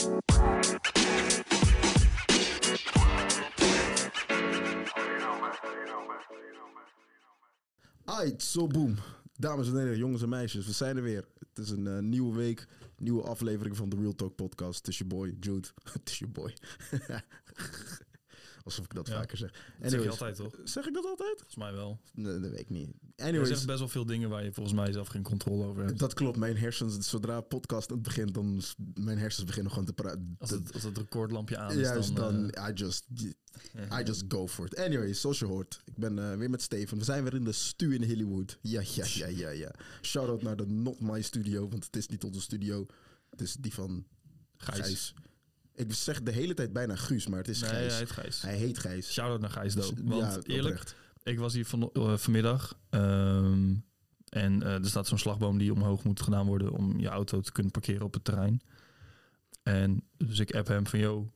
Aight, zo boom. Dames en heren, jongens en meisjes, we zijn er weer. Het is een eh, nieuwe week, nieuwe aflevering van de Real Talk podcast. Het is je boy, Jude. Het is je boy. Alsof ik dat Ja. vaker zeg. Dat zeg je altijd, toch? Zeg ik dat altijd? Volgens mij wel. Nee, dat weet ik niet. Je Anyways, zegt best wel veel dingen waar je volgens mij zelf geen controle over hebt. dat klopt. Mijn hersens, zodra podcast het begint, dan mijn hersens beginnen gewoon te praten. Als het, als het recordlampje aan is, Juist dan... dan, I just, I just go for it. Anyways, zoals je hoort, ik ben eh, weer met Steven. We zijn weer in de stu in Hollywood. Ja, ja, ja, ja, ja. Shout-out naar de Not My Studio, want het is niet onze studio. Het is die van Gijs. Gijs. Ik zeg de hele tijd bijna Guus, maar het is nee, Gijs. hij heet Gijs. Hij heet Gijs. Shout-out naar Gijs, though. Want ja, eerlijk, oprecht. ik was hier van, eh, vanmiddag. ehm, en eh, er staat zo'n slagboom die omhoog moet gedaan worden... om je auto te kunnen parkeren op het terrein. En dus ik app hem van... Yo,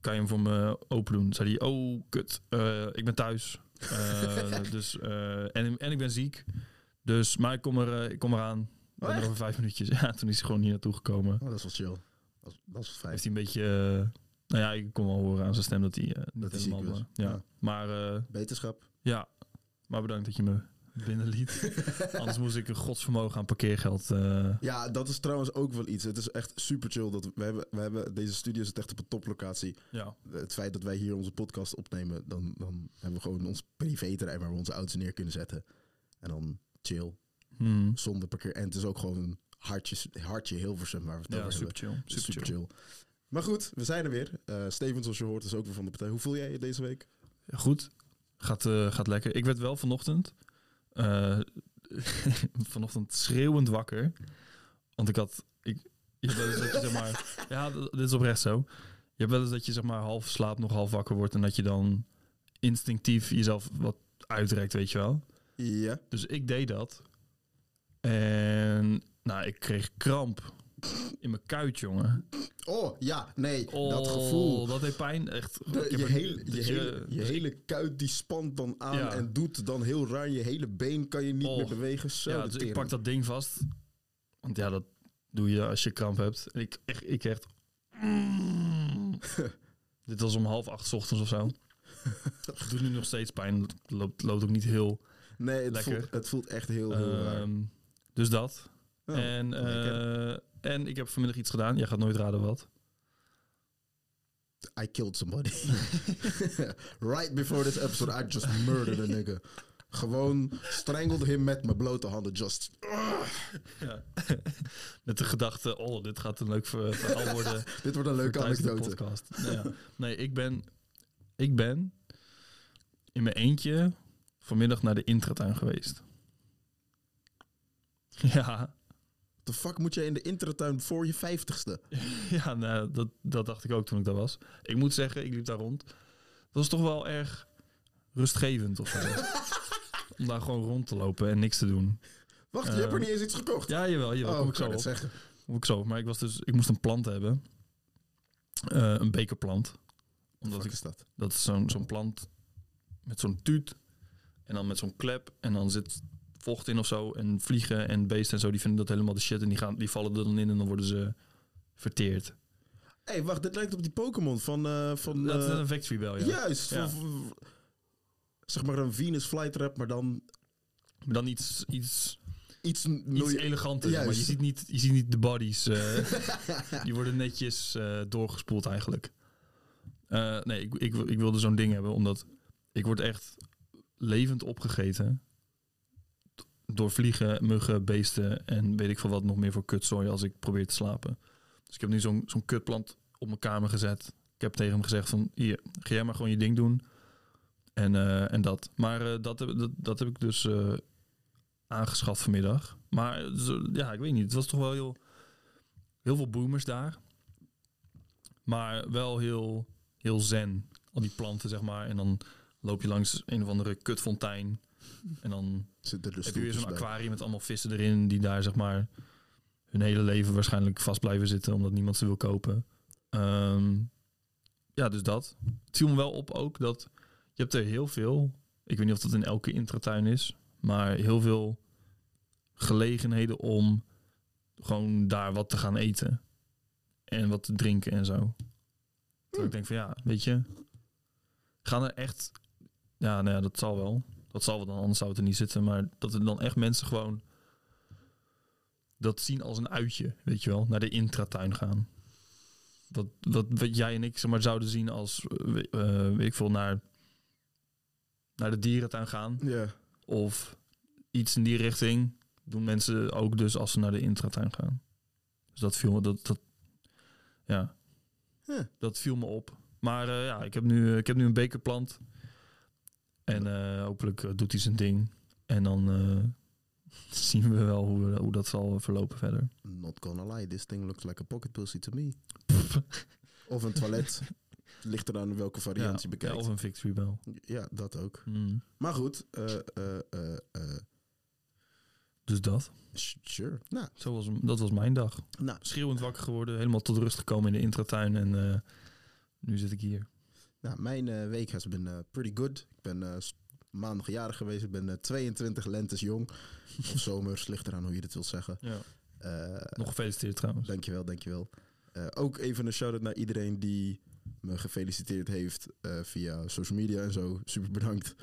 kan je hem voor me open doen? Zei hij, oh, kut. eh, ik ben thuis. Dus, en, en ik ben ziek. Dus, maar ik kom, er, ik kom eraan. Ben Oh, er over vijf minuutjes. Ja, toen is hij gewoon hier naartoe gekomen. Oh, dat is wel chill. Dat is, dat is. Heeft hij een beetje... eh, nou ja, ik kon wel horen aan zijn stem dat hij eh, niet Dat hij ziek eh, ja. Ja. Maar eh, Beterschap. ja, maar bedankt dat je me binnenliet. Anders moest ik een godsvermogen aan parkeergeld... Ja, dat is trouwens ook wel iets. Het is echt super chill. Dat we, hebben, we hebben, deze studio zit echt op een toplocatie. ja, Het feit dat wij hier onze podcast opnemen, dan, dan hebben we gewoon ons privé-terrein waar we onze auto's neer kunnen zetten. En dan chill, Hmm. zonder parkeer. En het is ook gewoon een hartje, hartje Hilversum waar we het ja over super hebben. chill. Dus Super, chill. Maar goed, we zijn er weer. Eh Steven, zoals je hoort, is ook weer van de partij. Hoe voel jij je deze week? Goed, gaat, eh, gaat lekker. Ik werd wel vanochtend... eh, vanochtend schreeuwend wakker. Want ik had... Ik, je hebt wel eens dat je zeg maar... Ja, dit is oprecht zo. Je hebt wel eens dat je zeg maar half slaapt, nog half wakker wordt... en dat je dan instinctief jezelf wat uitrekt, weet je wel. Ja. Dus ik deed dat. En nou, ik kreeg kramp in mijn kuit, jongen. Oh, ja, nee, Oh, dat gevoel. Dat deed pijn. Echt. De- je, er- hele, je, dus hele, je hele kuit die spant dan aan Ja. en doet dan heel raar. Je hele been kan je niet Oh. meer bewegen. Zo, ja, dus ik pak dat ding vast. Want ja, dat doe je als je kramp hebt. En ik echt... Ik echt Dit was om half acht 's ochtends of zo. Het doet nu nog steeds pijn. Het loopt, loopt ook niet heel... Nee, het Lekker. voelt, het voelt echt heel, heel raar. Ehm, dus dat. Oh, en, eh, en ik heb vanmiddag iets gedaan. Jij gaat nooit raden wat. I killed somebody. right before this episode, I just murdered a nigga. Gewoon strangled him met mijn blote handen. Just. Ja. Met de gedachte, oh, dit gaat een leuk ver- verhaal worden Dit wordt een leuke anekdote. podcast. Nou ja. Nee, ik ben, ik ben in mijn eentje vanmiddag naar de intratuin geweest. Ja, The fuck moet jij in de intratuin voor je vijftigste? ja nou, dat, dat dacht ik ook toen ik daar was. Ik moet zeggen, ik liep daar rond. Dat was toch wel erg rustgevend of zo. Om daar gewoon rond te lopen en niks te doen. Wacht, je hebt er niet eens iets gekocht? Ja, jawel, jawel. oh, kom ik ik zo zou op. het zeggen. Ik zo, maar ik was dus, ik moest een plant hebben. Eh, een bekerplant. Omdat ik, is dat? dat is zo'n zo'n plant met zo'n tuut. En dan met zo'n klep. En dan zit vocht in of zo. En vliegen en beesten en zo, die vinden dat helemaal de shit. En die, gaan, die vallen er dan in en dan worden ze verteerd. Hé, hey, wacht, dit lijkt op die Pokémon van... eh, van dat is eh, een Victory Bell, ja. Juist. Ja. van- van- zeg maar een Venus flytrap, maar dan Maar dan iets, iets, iets... iets eleganter. zeg Maar je Juist. ziet, niet, je ziet niet de bodies. eh, die worden netjes doorgespoeld eigenlijk. Eh, nee, ik, ik, ik wilde zo'n ding hebben, omdat ik word echt levend opgegeten door vliegen, muggen, beesten en weet ik veel wat nog meer voor kutzooi als ik probeer te slapen. Dus ik heb nu zo'n kutplant op mijn kamer gezet. Ik heb tegen hem gezegd van, hier, ga jij maar gewoon je ding doen. En, eh, en dat. Maar eh, dat, heb, dat, heb ik dus eh, aangeschaft vanmiddag. Maar ja, ik weet niet. Het was toch wel heel, heel veel boomers daar. Maar wel heel, heel zen. Al die planten, zeg maar. En dan loop je langs een of andere kutfontein. En dan Zitten er heb je weer zo'n aquarium met allemaal vissen erin. Die daar, zeg maar, hun hele leven waarschijnlijk vast blijven zitten. Omdat niemand ze wil kopen. Ehm, ja, dus dat. Het viel me wel op ook dat je hebt er heel veel. Ik weet niet of dat in elke intratuin is. Maar heel veel gelegenheden om gewoon daar wat te gaan eten. En wat te drinken en zo. Terwijl ik denk van ja, weet je. Gaan er echt... Ja, nou ja, dat zal wel. Dat zal wel dan, anders zou het er niet zitten. Maar dat er dan echt mensen gewoon... Dat zien als een uitje, weet je wel. Naar de intratuin gaan. Wat, wat, wat jij en ik zeg maar, zouden zien als... eh, weet ik veel, naar... Naar de dierentuin gaan. Ja. Of iets in die richting doen mensen ook dus als ze naar de intratuin gaan. Dus dat viel me, dat, dat, ja, Huh. dat viel me op. Maar eh, ja, ik heb, nu, ik heb nu een bekerplant. En eh, hopelijk eh, doet hij zijn ding. En dan eh, zien we wel hoe, hoe dat zal verlopen verder. Not gonna lie, this thing looks like a pocket pussy to me. Of een toilet. Ligt eraan welke variant je Ja, bekijkt. of een victory bell. Ja, dat ook. Hmm. Maar goed, eh, eh, eh, eh, Dus dat. sure. Nou, Zo was, dat was mijn dag. nou, Schreeuwend wakker geworden. Helemaal tot rust gekomen in de intratuin. En nu zit ik hier. Nou mijn eh, week has been eh, pretty good. Ik ben eh, maandag jarig geweest. Ik ben eh, 22 lentes jong. Of zomers, ligt eraan hoe je het wilt zeggen. Ja. Nog gefeliciteerd trouwens. Dankjewel, dankjewel. Eh ook even een shout-out naar iedereen die me gefeliciteerd heeft via social media en zo. Super bedankt.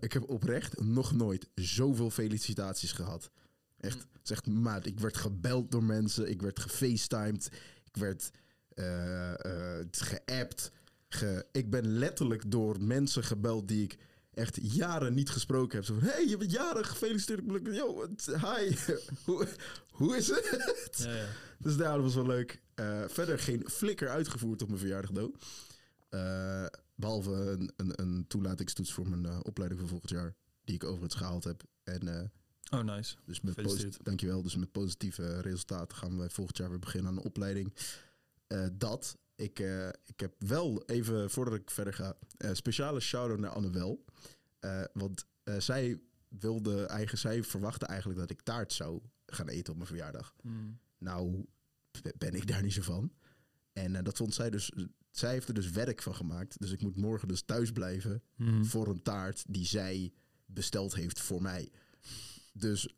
Ik heb oprecht nog nooit zoveel felicitaties gehad. Echt, zegt maat, ik werd gebeld door mensen, ik werd gefacetimed, ik werd geappt. Ge, ik ben letterlijk door mensen gebeld die ik echt jaren niet gesproken heb. Zo van, hey, je bent jarig, gefeliciteerd. Ik ben- Yo, hi, hoe, hoe is het? Ja, ja. Dus daar dat was wel leuk. Eh, verder geen flikker uitgevoerd op mijn verjaardag, though. Eh, behalve een, een, een toelatingstoets voor mijn eh, opleiding van volgend jaar. Die ik overigens gehaald heb. En Oh, nice. dus met dankjewel. Dus met positieve resultaten gaan wij volgend jaar weer beginnen aan een opleiding. Dat. Ik, eh, ik heb wel even, voordat ik verder ga, eh, speciale shout-out naar Annabel. Eh, want zij wilde eigen, zij verwachtte eigenlijk dat ik taart zou gaan eten op mijn verjaardag. Hmm. Nou, ben ik daar niet zo van. En dat vond zij dus. Zij heeft er dus werk van gemaakt. Dus ik moet morgen dus thuis blijven Hmm. voor een taart die zij besteld heeft voor mij. Dus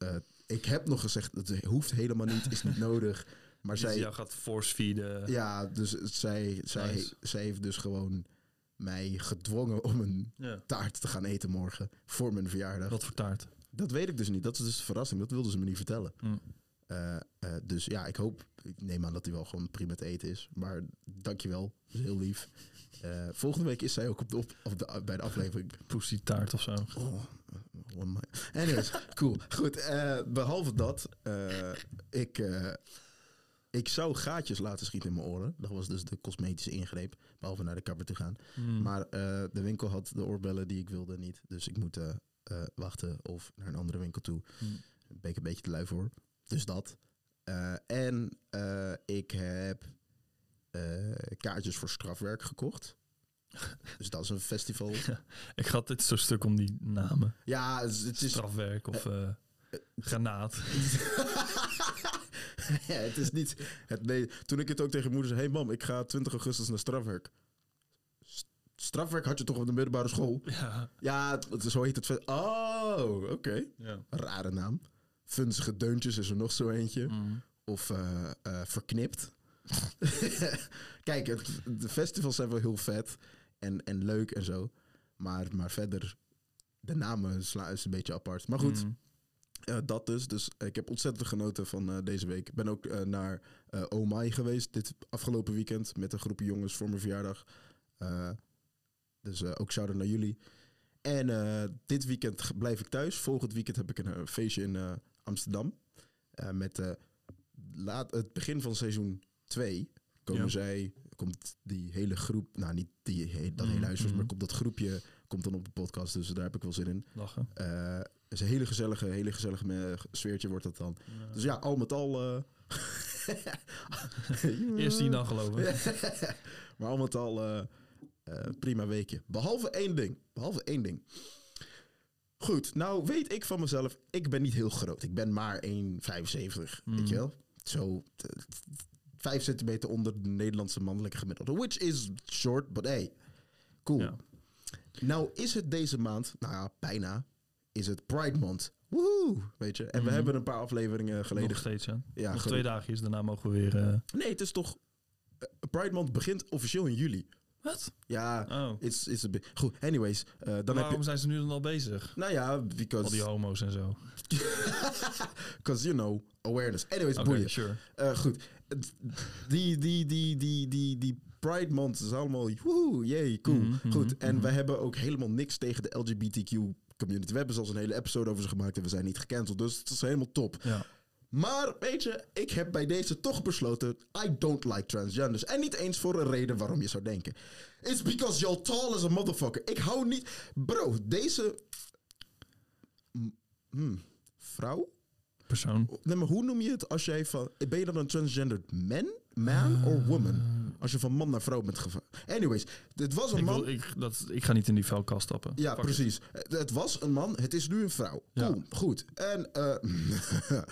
ik heb nog gezegd, het hoeft helemaal niet, is niet nodig. Maar Die zij, jou gaat force feeden. ja, dus zij, zij, Nice. zij heeft dus gewoon mij gedwongen om een Ja. taart te gaan eten morgen voor mijn verjaardag. Wat voor taart? Dat weet ik dus niet. Dat is dus de verrassing. Dat wilden ze me niet vertellen. Hmm. Eh, eh, dus ja, ik hoop, ik neem aan dat hij wel gewoon prima te eten is. Maar dankjewel, dat is heel lief. Eh, volgende week is zij ook op de, op, op de, bij de aflevering. Pussy taart of zo. Oh, my- Anyways, cool. Goed, eh, behalve dat, ik, ik zou gaatjes laten schieten in mijn oren. Dat was dus de cosmetische ingreep, behalve naar de kapper te gaan. Hmm. Maar eh, de winkel had de oorbellen die ik wilde niet. Dus ik moet eh, eh, wachten of naar een andere winkel toe. Daar ben ik een beetje te lui voor. Dus dat. En ik heb kaartjes voor strafwerk gekocht. dus dat is een festival. Ik had dit zo'n stuk om die namen. ja, het is... het is Strafwerk of granaat. ja, het is niet... Het, nee, toen ik het ook tegen moeder zei... Hey mam, ik ga 20 augustus naar strafwerk. Strafwerk had je toch op de middelbare school? Ja. Ja, het, zo heet het. Oh, oké. ja. Rare naam. Funzige deuntjes is er nog zo eentje. Hmm. Of eh, eh, verknipt. Kijk, het, de festivals zijn wel heel vet en, en leuk en zo. Maar, maar verder, de namen slaan is een beetje apart. Maar goed, Hmm. Eh, dat dus. Dus ik heb ontzettend genoten van eh, deze week. Ik ben ook eh, naar eh My geweest dit afgelopen weekend met een groepje jongens voor mijn verjaardag. Eh, dus eh, ook shout-out naar jullie. En eh, dit weekend blijf ik thuis. Volgend weekend heb ik een eh, feestje in eh, Amsterdam. Eh, met eh, laat, het begin van seizoen 2 komen Ja. zij, komt die hele groep, nou niet die, dat hele huisfeest, mhm. maar komt dat groepje komt dan op de podcast. Dus daar heb ik wel zin in. Lachen. Eh, is een hele gezellige, hele gezellige me- sfeertje wordt dat dan. Dus ja, al met al. eh, Eerst zien dan geloven. maar al met al eh, eh, prima weekje. Behalve één ding. Behalve één ding. Goed, nou weet ik van mezelf, ik ben niet heel groot. Ik ben maar 1,75. Mm. Weet je wel? Zo, vijf centimeter onder de Nederlandse mannelijke gemiddelde. Which is short, but hey, cool. Ja. Nou is het deze maand, nou ja, bijna, is het Pride Month. Woehoe, weet je. En we Mhm. hebben een paar afleveringen geleden... Nog steeds, ja. Ja, Nog twee dagjes, daarna mogen we weer... eh, Nee, het is toch Pride Month begint officieel in juli. Wat? Ja, Oh. it's, it's a bit... Goed, anyways. eh, dan heb Waarom je... zijn ze nu dan al bezig? Nou ja, Al die because... homo's en zo. Because, you know, awareness. Anyways, Oké, boeien. sure. Eh, goed. Die, die, die, die, die, die Pride Month is allemaal... Woehoe, yay, cool. Mhm, goed, mhm, en wij hebben ook helemaal niks tegen de LGBTQ community. We hebben zelfs een hele episode over ze gemaakt en we zijn niet gecanceld. Dus het is helemaal top. Ja. Maar weet je, ik heb bij deze toch besloten... I don't like transgenders. En niet eens voor een reden waarom je zou denken. It's because you're tall as a motherfucker. Ik hou niet... Bro, deze... Mm, hmm, vrouw? Persoon. Nee, maar hoe noem je het als jij van... Ben je dan een transgendered man? Man or woman? Als je van man naar vrouw bent gevallen. Anyways, dit was een Ik, man... wil, ik, dat, ik ga niet in die vuilkast stappen. Ja, Fuck precies. Het was een man, het is nu een vrouw. Ja. Cool, goed. En eh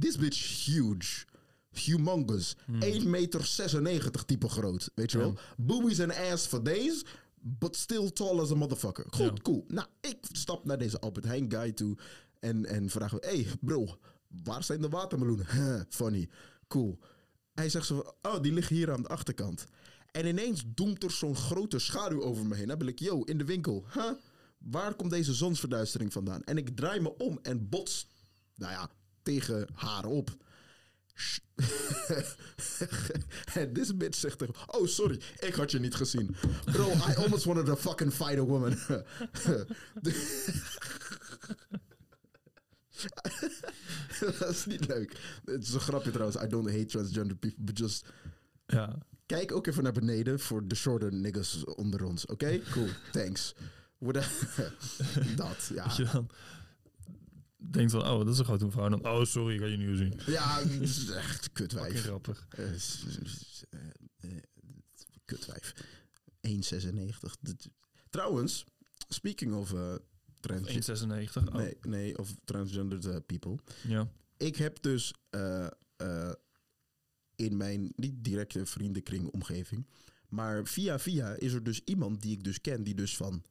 this bitch huge. Humongous. Hmm. 1 meter 96 type groot. Weet je wel? Boobies and ass for days. But still tall as a motherfucker. Goed, Ja. cool. Nou, ik stap naar deze Albert Heijn guy toe. En, en vraag me, hey bro, waar zijn de watermeloenen? Funny. Cool. Hij zegt zo, oh, die liggen hier aan de achterkant. En ineens doemt er zo'n grote schaduw over me heen. Dan ben ik, yo, in de winkel. Huh? Waar komt deze zonsverduistering vandaan? En ik draai me om en bots, nou ja, tegen haar op. En this bitch zegt Oh, sorry, ik had je niet gezien. Bro, I almost wanted to fucking fight a woman. Dat is niet leuk. Het is een grapje trouwens. I don't hate transgender people, but just... Ja. Kijk ook even naar beneden voor de shorter niggas onder ons. Oké? Cool. Thanks. Dat, ja. Je dan denkt van, oh, dat is een grote vrouw. En dan, oh, sorry, ik had je niet gezien. Ja, het is echt kutwijf. grappig. Eh, eh, eh, Kutwijf. 1,96. Dit- Trouwens, speaking of uh, transgender... 1,96. Oh. Nee, nee, of transgendered eh, people. Ja. Ik heb dus eh, eh, in mijn niet directe vriendenkring omgeving, maar via via is er dus iemand die ik dus ken, die dus van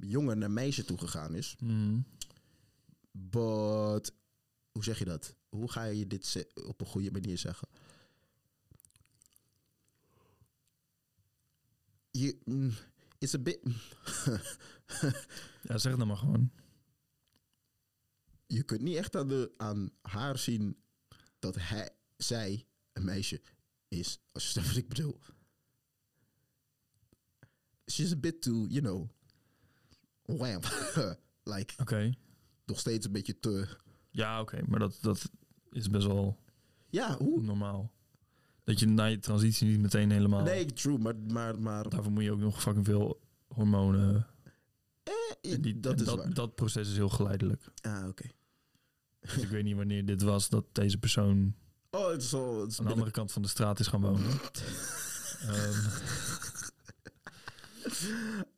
jongen naar meisje toegegaan is. Hmm. But, hoe zeg je dat? Hoe ga je dit op een goede manier zeggen? Je, mm, it's a bit... Ja, zeg het nou maar gewoon. je kunt niet echt aan, de, aan haar zien dat hij, zij een meisje is. Als je snapt wat ik bedoel. She's a bit too, you know, wham. like, Oké. nog steeds een beetje te... Ja, oké. Maar dat, dat is best wel Ja, hoe? normaal. Dat je na je transitie niet meteen helemaal... Nee, true, maar... maar, maar Daarvoor moet je ook nog fucking veel hormonen. eh, En die, dat is dat, waar. dat proces is heel geleidelijk. Ah, oké. Dus ik weet niet wanneer dit was dat deze persoon Oh, het is al... Het is aan de andere kant van de straat is gaan wonen. Ehm,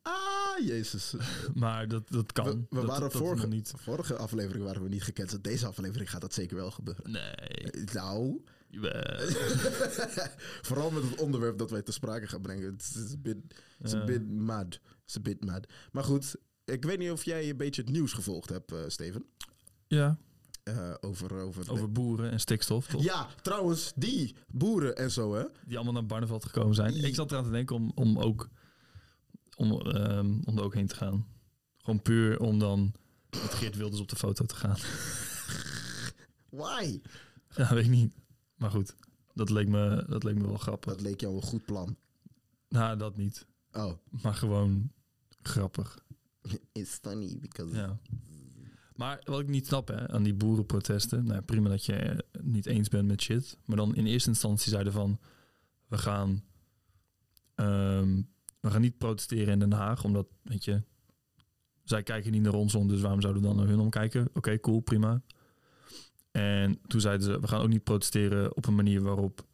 Ah, jezus. maar dat, dat kan. We, we dat, waren dat, dat vorige, nog niet. vorige aflevering waren we niet gecanceld. Deze aflevering gaat dat zeker wel gebeuren. Nee. Eh, Nou. vooral met het onderwerp dat wij te sprake gaan brengen. Het is een bit, it's a Ja. bit mad. It's a bit mad. Maar goed, ik weet niet of jij een beetje het nieuws gevolgd hebt, eh, Steven. Ja, Eh, over, over, over boeren en stikstof, toch? Ja, trouwens, die boeren en zo, hè? Die allemaal naar Barneveld gekomen zijn. Ik zat eraan te denken om, om ook om, ehm, om er ook heen te gaan. Gewoon puur om dan met Geert Wilders op de foto te gaan. Why? ja, weet ik niet. Maar goed, dat leek me, dat leek me wel grappig. Dat leek jou een goed plan. Nou, dat niet. Oh, Maar gewoon grappig. it's funny because... Ja. Maar wat ik niet snap hè, aan die boerenprotesten. Nou, prima dat je het niet eens bent met shit. Maar dan in eerste instantie zeiden van... We gaan, ehm, we gaan niet protesteren in Den Haag. Omdat, weet je... Zij kijken niet naar ons om, dus waarom zouden we dan naar hun omkijken? Oké, cool, prima. En toen zeiden ze... We gaan ook niet protesteren op een manier waarop...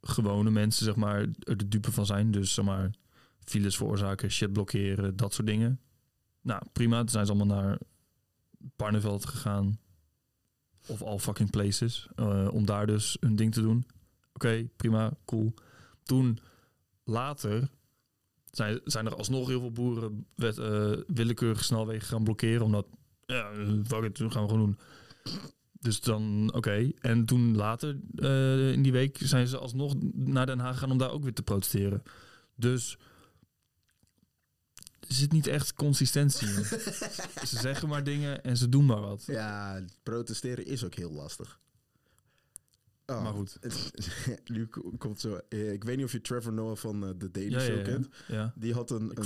gewone mensen, zeg maar, er de dupe van zijn. Dus, zeg maar, files veroorzaken, shit blokkeren, dat soort dingen. Nou, prima. Toen zijn ze allemaal naar Barneveld gegaan. Of all fucking places. eh, om daar dus hun ding te doen. Oké, prima, cool. Toen later zijn, zijn er alsnog heel veel boeren eh, willekeurige snelwegen gaan blokkeren. Omdat, ja, fuck it, gaan we gewoon doen. Dus dan, oké. En toen later eh, in die week zijn ze alsnog naar Den Haag gegaan om daar ook weer te protesteren. Dus er zit niet echt consistentie in. ze zeggen maar dingen en ze doen maar wat. Ja, protesteren is ook heel lastig. Oh, Maar goed. nu ko- komt zo. eh, Ik weet niet of je Trevor Noah van eh, The Daily Ja, Show ja, kent. ja. Die had een, Ik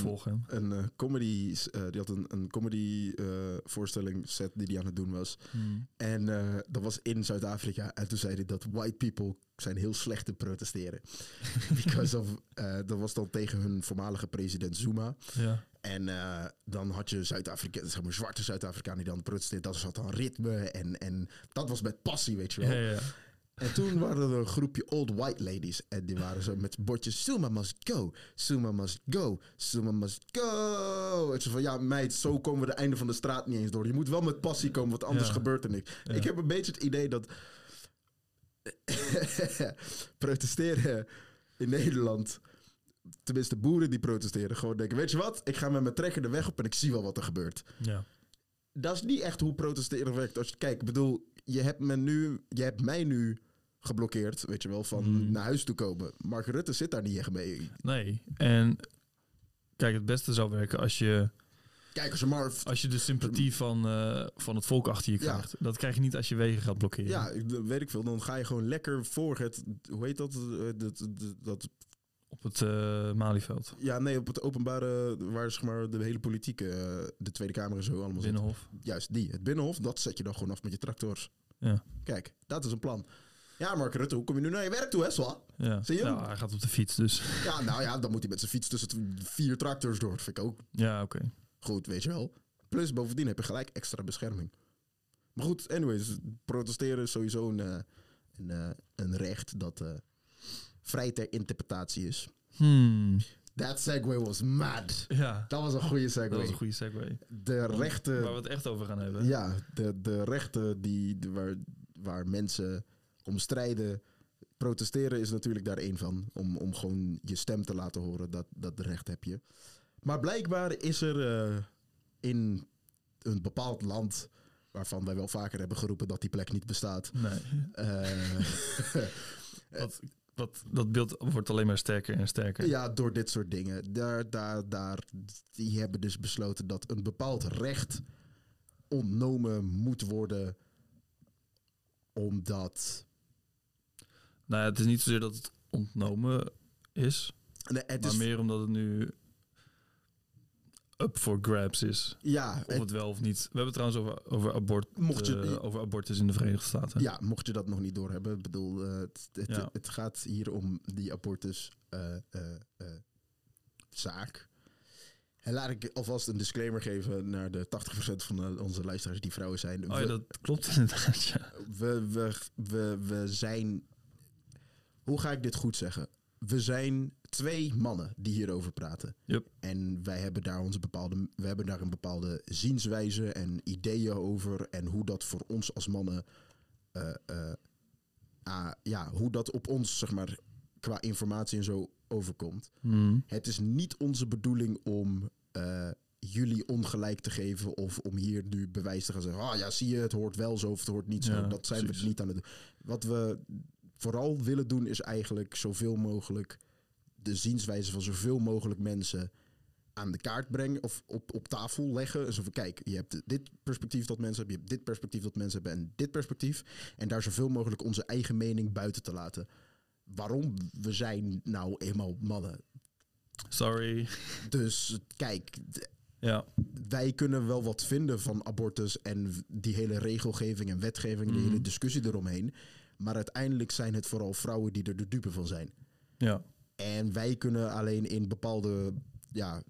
een, eh, comedy, die had een, een comedy voorstelling set die hij aan het doen was. Hmm. En dat was in Zuid-Afrika. En toen zei hij dat white people zijn heel slecht in protesteren. Because of, dat was dan tegen hun voormalige president Zuma. Ja. En dan had je Zuid-Afrika, zeg maar zwarte Zuid-Afrikanen die dan protesteerden. Dat zat dan ritme en, en dat was met passie, weet je wel. Ja. En toen waren er een groepje old white ladies. En die waren zo met bordjes, Suma must go, Suma must go, Suma must go. En ze van, ja meid, zo komen we de einde van de straat niet eens door. Je moet wel met passie komen, want anders Ja. gebeurt er niks. Ja. Ik heb een beetje het idee dat protesteren in Nederland... Tenminste, boeren die protesteren gewoon denken... Weet je wat, ik ga met mijn trekker de weg op en ik zie wel wat er gebeurt ja. dat is niet echt hoe protesteren werkt. Als je kijkt, ik bedoel, je hebt, me nu, je hebt mij nu geblokkeerd, weet je wel, van Mm. naar huis toe komen. Mark Rutte zit daar niet echt mee. Nee. En kijk, het beste zou werken als je, Kijk, als je maar... als je de sympathie van, eh, van het volk achter je Ja. krijgt. Dat krijg je niet als je wegen gaat blokkeren. Ja, weet ik veel. Dan ga je gewoon lekker voor het, hoe heet dat? eh, Dat, dat, Op het eh Malieveld. ja, nee, op het openbare, waar zeg maar de hele politieke, de Tweede Kamer en zo allemaal zit. Binnenhof. Juist die, het Binnenhof, dat zet je dan gewoon af met je tractors. Ja. Kijk, dat is een plan. Ja, Mark Rutte, hoe kom je nu naar je werk toe, hè, Swa? Ja. Zie je hem? ja, hij gaat op de fiets dus. Ja, nou ja, dan moet hij met zijn fiets tussen vier tractors door. Vind ik ook Ja, oké. goed, weet je wel. Plus, bovendien heb je gelijk extra bescherming. Maar goed, anyways, protesteren is sowieso een, eh, een, eh, een recht dat eh, vrij ter interpretatie is. Hmm. That segue was mad. Ja, Dat was een goede segue. dat was een goede segue. De rechten, Waar we het echt over gaan hebben. ja, de, de rechten die, de- waar, waar mensen om strijden. Protesteren is natuurlijk daar één van. Om, om gewoon je stem te laten horen. Dat, dat recht heb je. Maar blijkbaar is er eh, in een bepaald land. waarvan wij wel vaker hebben geroepen dat die plek niet bestaat. Nee. eh, Dat, dat, dat beeld wordt alleen maar sterker en sterker. ja, door dit soort dingen. Daar, daar, daar, die hebben dus besloten dat een bepaald recht ontnomen moet worden. Omdat. Nou ja, het is niet zozeer dat het ontnomen is. Nee, het maar is, meer omdat het nu up for grabs is. ja, Of het- het wel of niet. We hebben het trouwens over, over, abort, Mocht je- eh, over abortus in de Verenigde Staten. ja, mocht je dat nog niet doorhebben. Ik bedoel, eh, het, het, Ja. het gaat hier om die abortus eh, zaak. En laat ik alvast een disclaimer geven naar de 80% van onze luisteraars die vrouwen zijn. Oh ja, We- dat klopt inderdaad, ja. we, we, we, we zijn. Hoe ga ik dit goed zeggen? We zijn twee mannen die hierover praten. En wij hebben daar onze bepaalde. We hebben daar een bepaalde zienswijze en ideeën over. En hoe dat voor ons als mannen. ah, ja, hoe dat op ons, zeg maar, qua informatie en zo overkomt. Hmm. Het is niet onze bedoeling om eh, jullie ongelijk te geven of om hier nu bewijs te gaan zeggen. Ah ja, zie je, het hoort wel zo of het hoort niet zo. Ja, dat zijn precies. we niet aan het doen. Wat we vooral willen doen is eigenlijk zoveel mogelijk de zienswijze van zoveel mogelijk mensen aan de kaart brengen of op, op tafel leggen. Zo van, kijk, je hebt dit perspectief dat mensen hebben, je hebt dit perspectief dat mensen hebben en dit perspectief. En daar zoveel mogelijk onze eigen mening buiten te laten. Waarom? We zijn nou eenmaal mannen. Sorry. Dus kijk, Ja, wij kunnen wel wat vinden van abortus en die hele regelgeving en wetgeving, Mhm. de hele discussie eromheen. Maar uiteindelijk zijn het vooral vrouwen die er de dupe van zijn. ja. En wij kunnen alleen in bepaalde ja,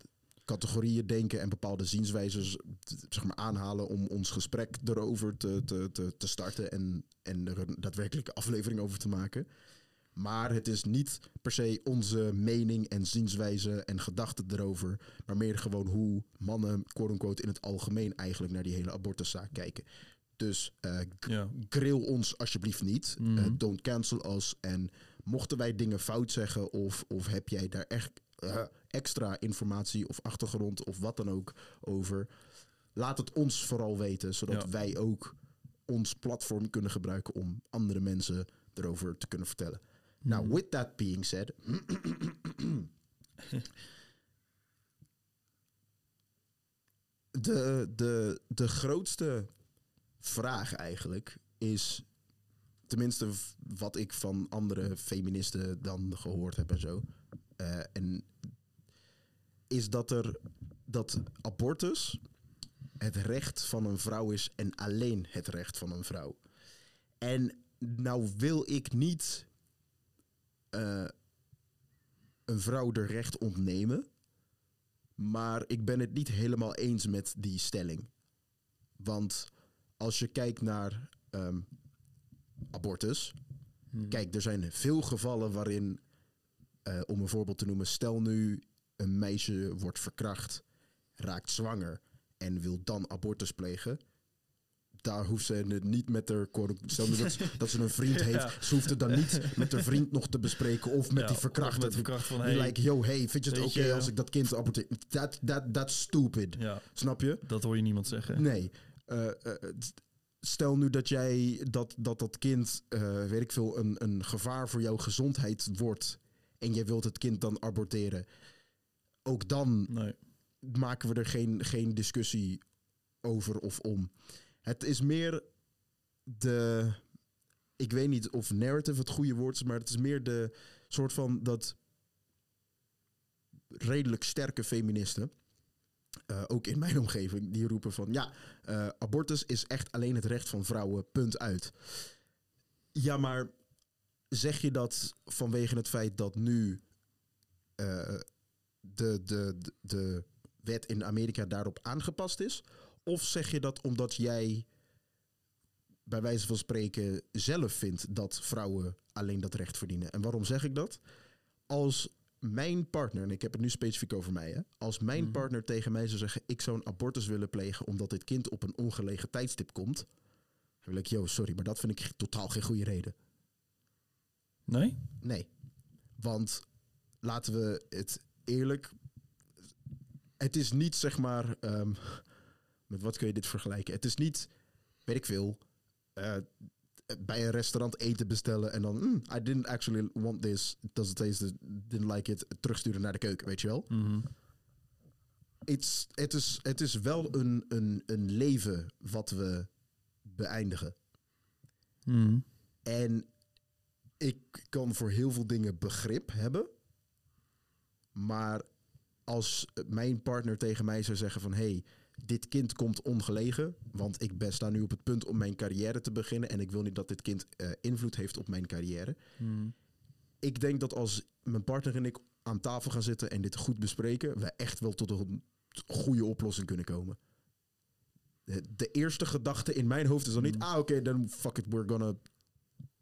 categorieën denken en bepaalde zienswijzes t- zeg maar, aanhalen om ons gesprek erover te, te, te, te starten en, en er een daadwerkelijke aflevering over te maken. Maar het is niet per se onze mening en zienswijze en gedachten erover, maar meer gewoon hoe mannen, quote-unquote, in het algemeen eigenlijk naar die hele abortuszaak kijken. Dus eh, ja. grill ons alsjeblieft niet. Mhm. Eh, don't cancel us. En mochten wij dingen fout zeggen of, of heb jij daar echt eh, extra informatie of achtergrond of wat dan ook over, laat het ons vooral weten, zodat Ja. wij ook ons platform kunnen gebruiken om andere mensen erover te kunnen vertellen. Nou, Mhm. with that being said. de, de, de grootste vraag eigenlijk is, tenminste wat ik van andere feministen dan gehoord heb en zo, eh, en is dat er dat abortus het recht van een vrouw is en alleen het recht van een vrouw. En nou wil ik niet eh, een vrouw er recht ontnemen. Maar ik ben het niet helemaal eens met die stelling. Want als je kijkt naar ehm, abortus. Hmm. Kijk, er zijn veel gevallen waarin, eh, om een voorbeeld te noemen, stel nu een meisje wordt verkracht, raakt zwanger en wil dan abortus plegen. Daar hoeft ze het niet met haar. Stel nu dat, ze- dat ze een vriend heeft. Ja. Ze hoeft het dan niet met haar vriend nog te bespreken. Of met Ja, die verkrachter. met verkracht van, hey, like, yo, hey, vind je het oké als ik dat kind aborteer? That, that, that's stupid. Ja, Snap je? dat hoor je niemand zeggen. Nee. Eh, eh, st- stel nu dat jij dat dat, dat kind, eh, weet ik veel, een, een gevaar voor jouw gezondheid wordt. En jij wilt het kind dan aborteren. Ook dan Nee. maken we er geen, geen discussie over of om. Het is meer de. Ik weet niet of narrative het goede woord is, maar het is meer de soort van dat redelijk sterke feministen. Eh, ook in mijn omgeving, die roepen van ja, eh, abortus is echt alleen het recht van vrouwen, punt uit. Ja, maar zeg je dat vanwege het feit dat nu eh, de, de, de, de wet in Amerika daarop aangepast is? Of zeg je dat omdat jij bij wijze van spreken zelf vindt dat vrouwen alleen dat recht verdienen? En waarom zeg ik dat? Als mijn partner, en ik heb het nu specifiek over mij, hè, als mijn Mhm. partner tegen mij zou zeggen: Ik zou een abortus willen plegen omdat dit kind op een ongelegen tijdstip komt. Dan wil ik, yo, sorry, maar dat vind ik totaal geen goede reden. Nee? Nee. Want laten we het eerlijk. Het is niet zeg maar. ehm, met wat kun je dit vergelijken? Het is niet, weet ik veel. eh, bij een restaurant eten bestellen en dan. "Mm, I didn't actually want this. It doesn't taste. Didn't like it. Terugsturen naar de keuken, weet je wel? Mhm. It's, het, is, het is wel een, een, een leven wat we beëindigen. Mhm. En ik kan voor heel veel dingen begrip hebben. Maar als mijn partner tegen mij zou zeggen van... hey, dit kind komt ongelegen, want ik ben, sta nu op het punt om mijn carrière te beginnen... en ik wil niet dat dit kind eh, invloed heeft op mijn carrière. Mhm. Ik denk dat als mijn partner en ik aan tafel gaan zitten en dit goed bespreken... we echt wel tot een goede oplossing kunnen komen. De, de eerste gedachte in mijn hoofd is dan niet... Mm. ah, oké, dan fuck it, we're gonna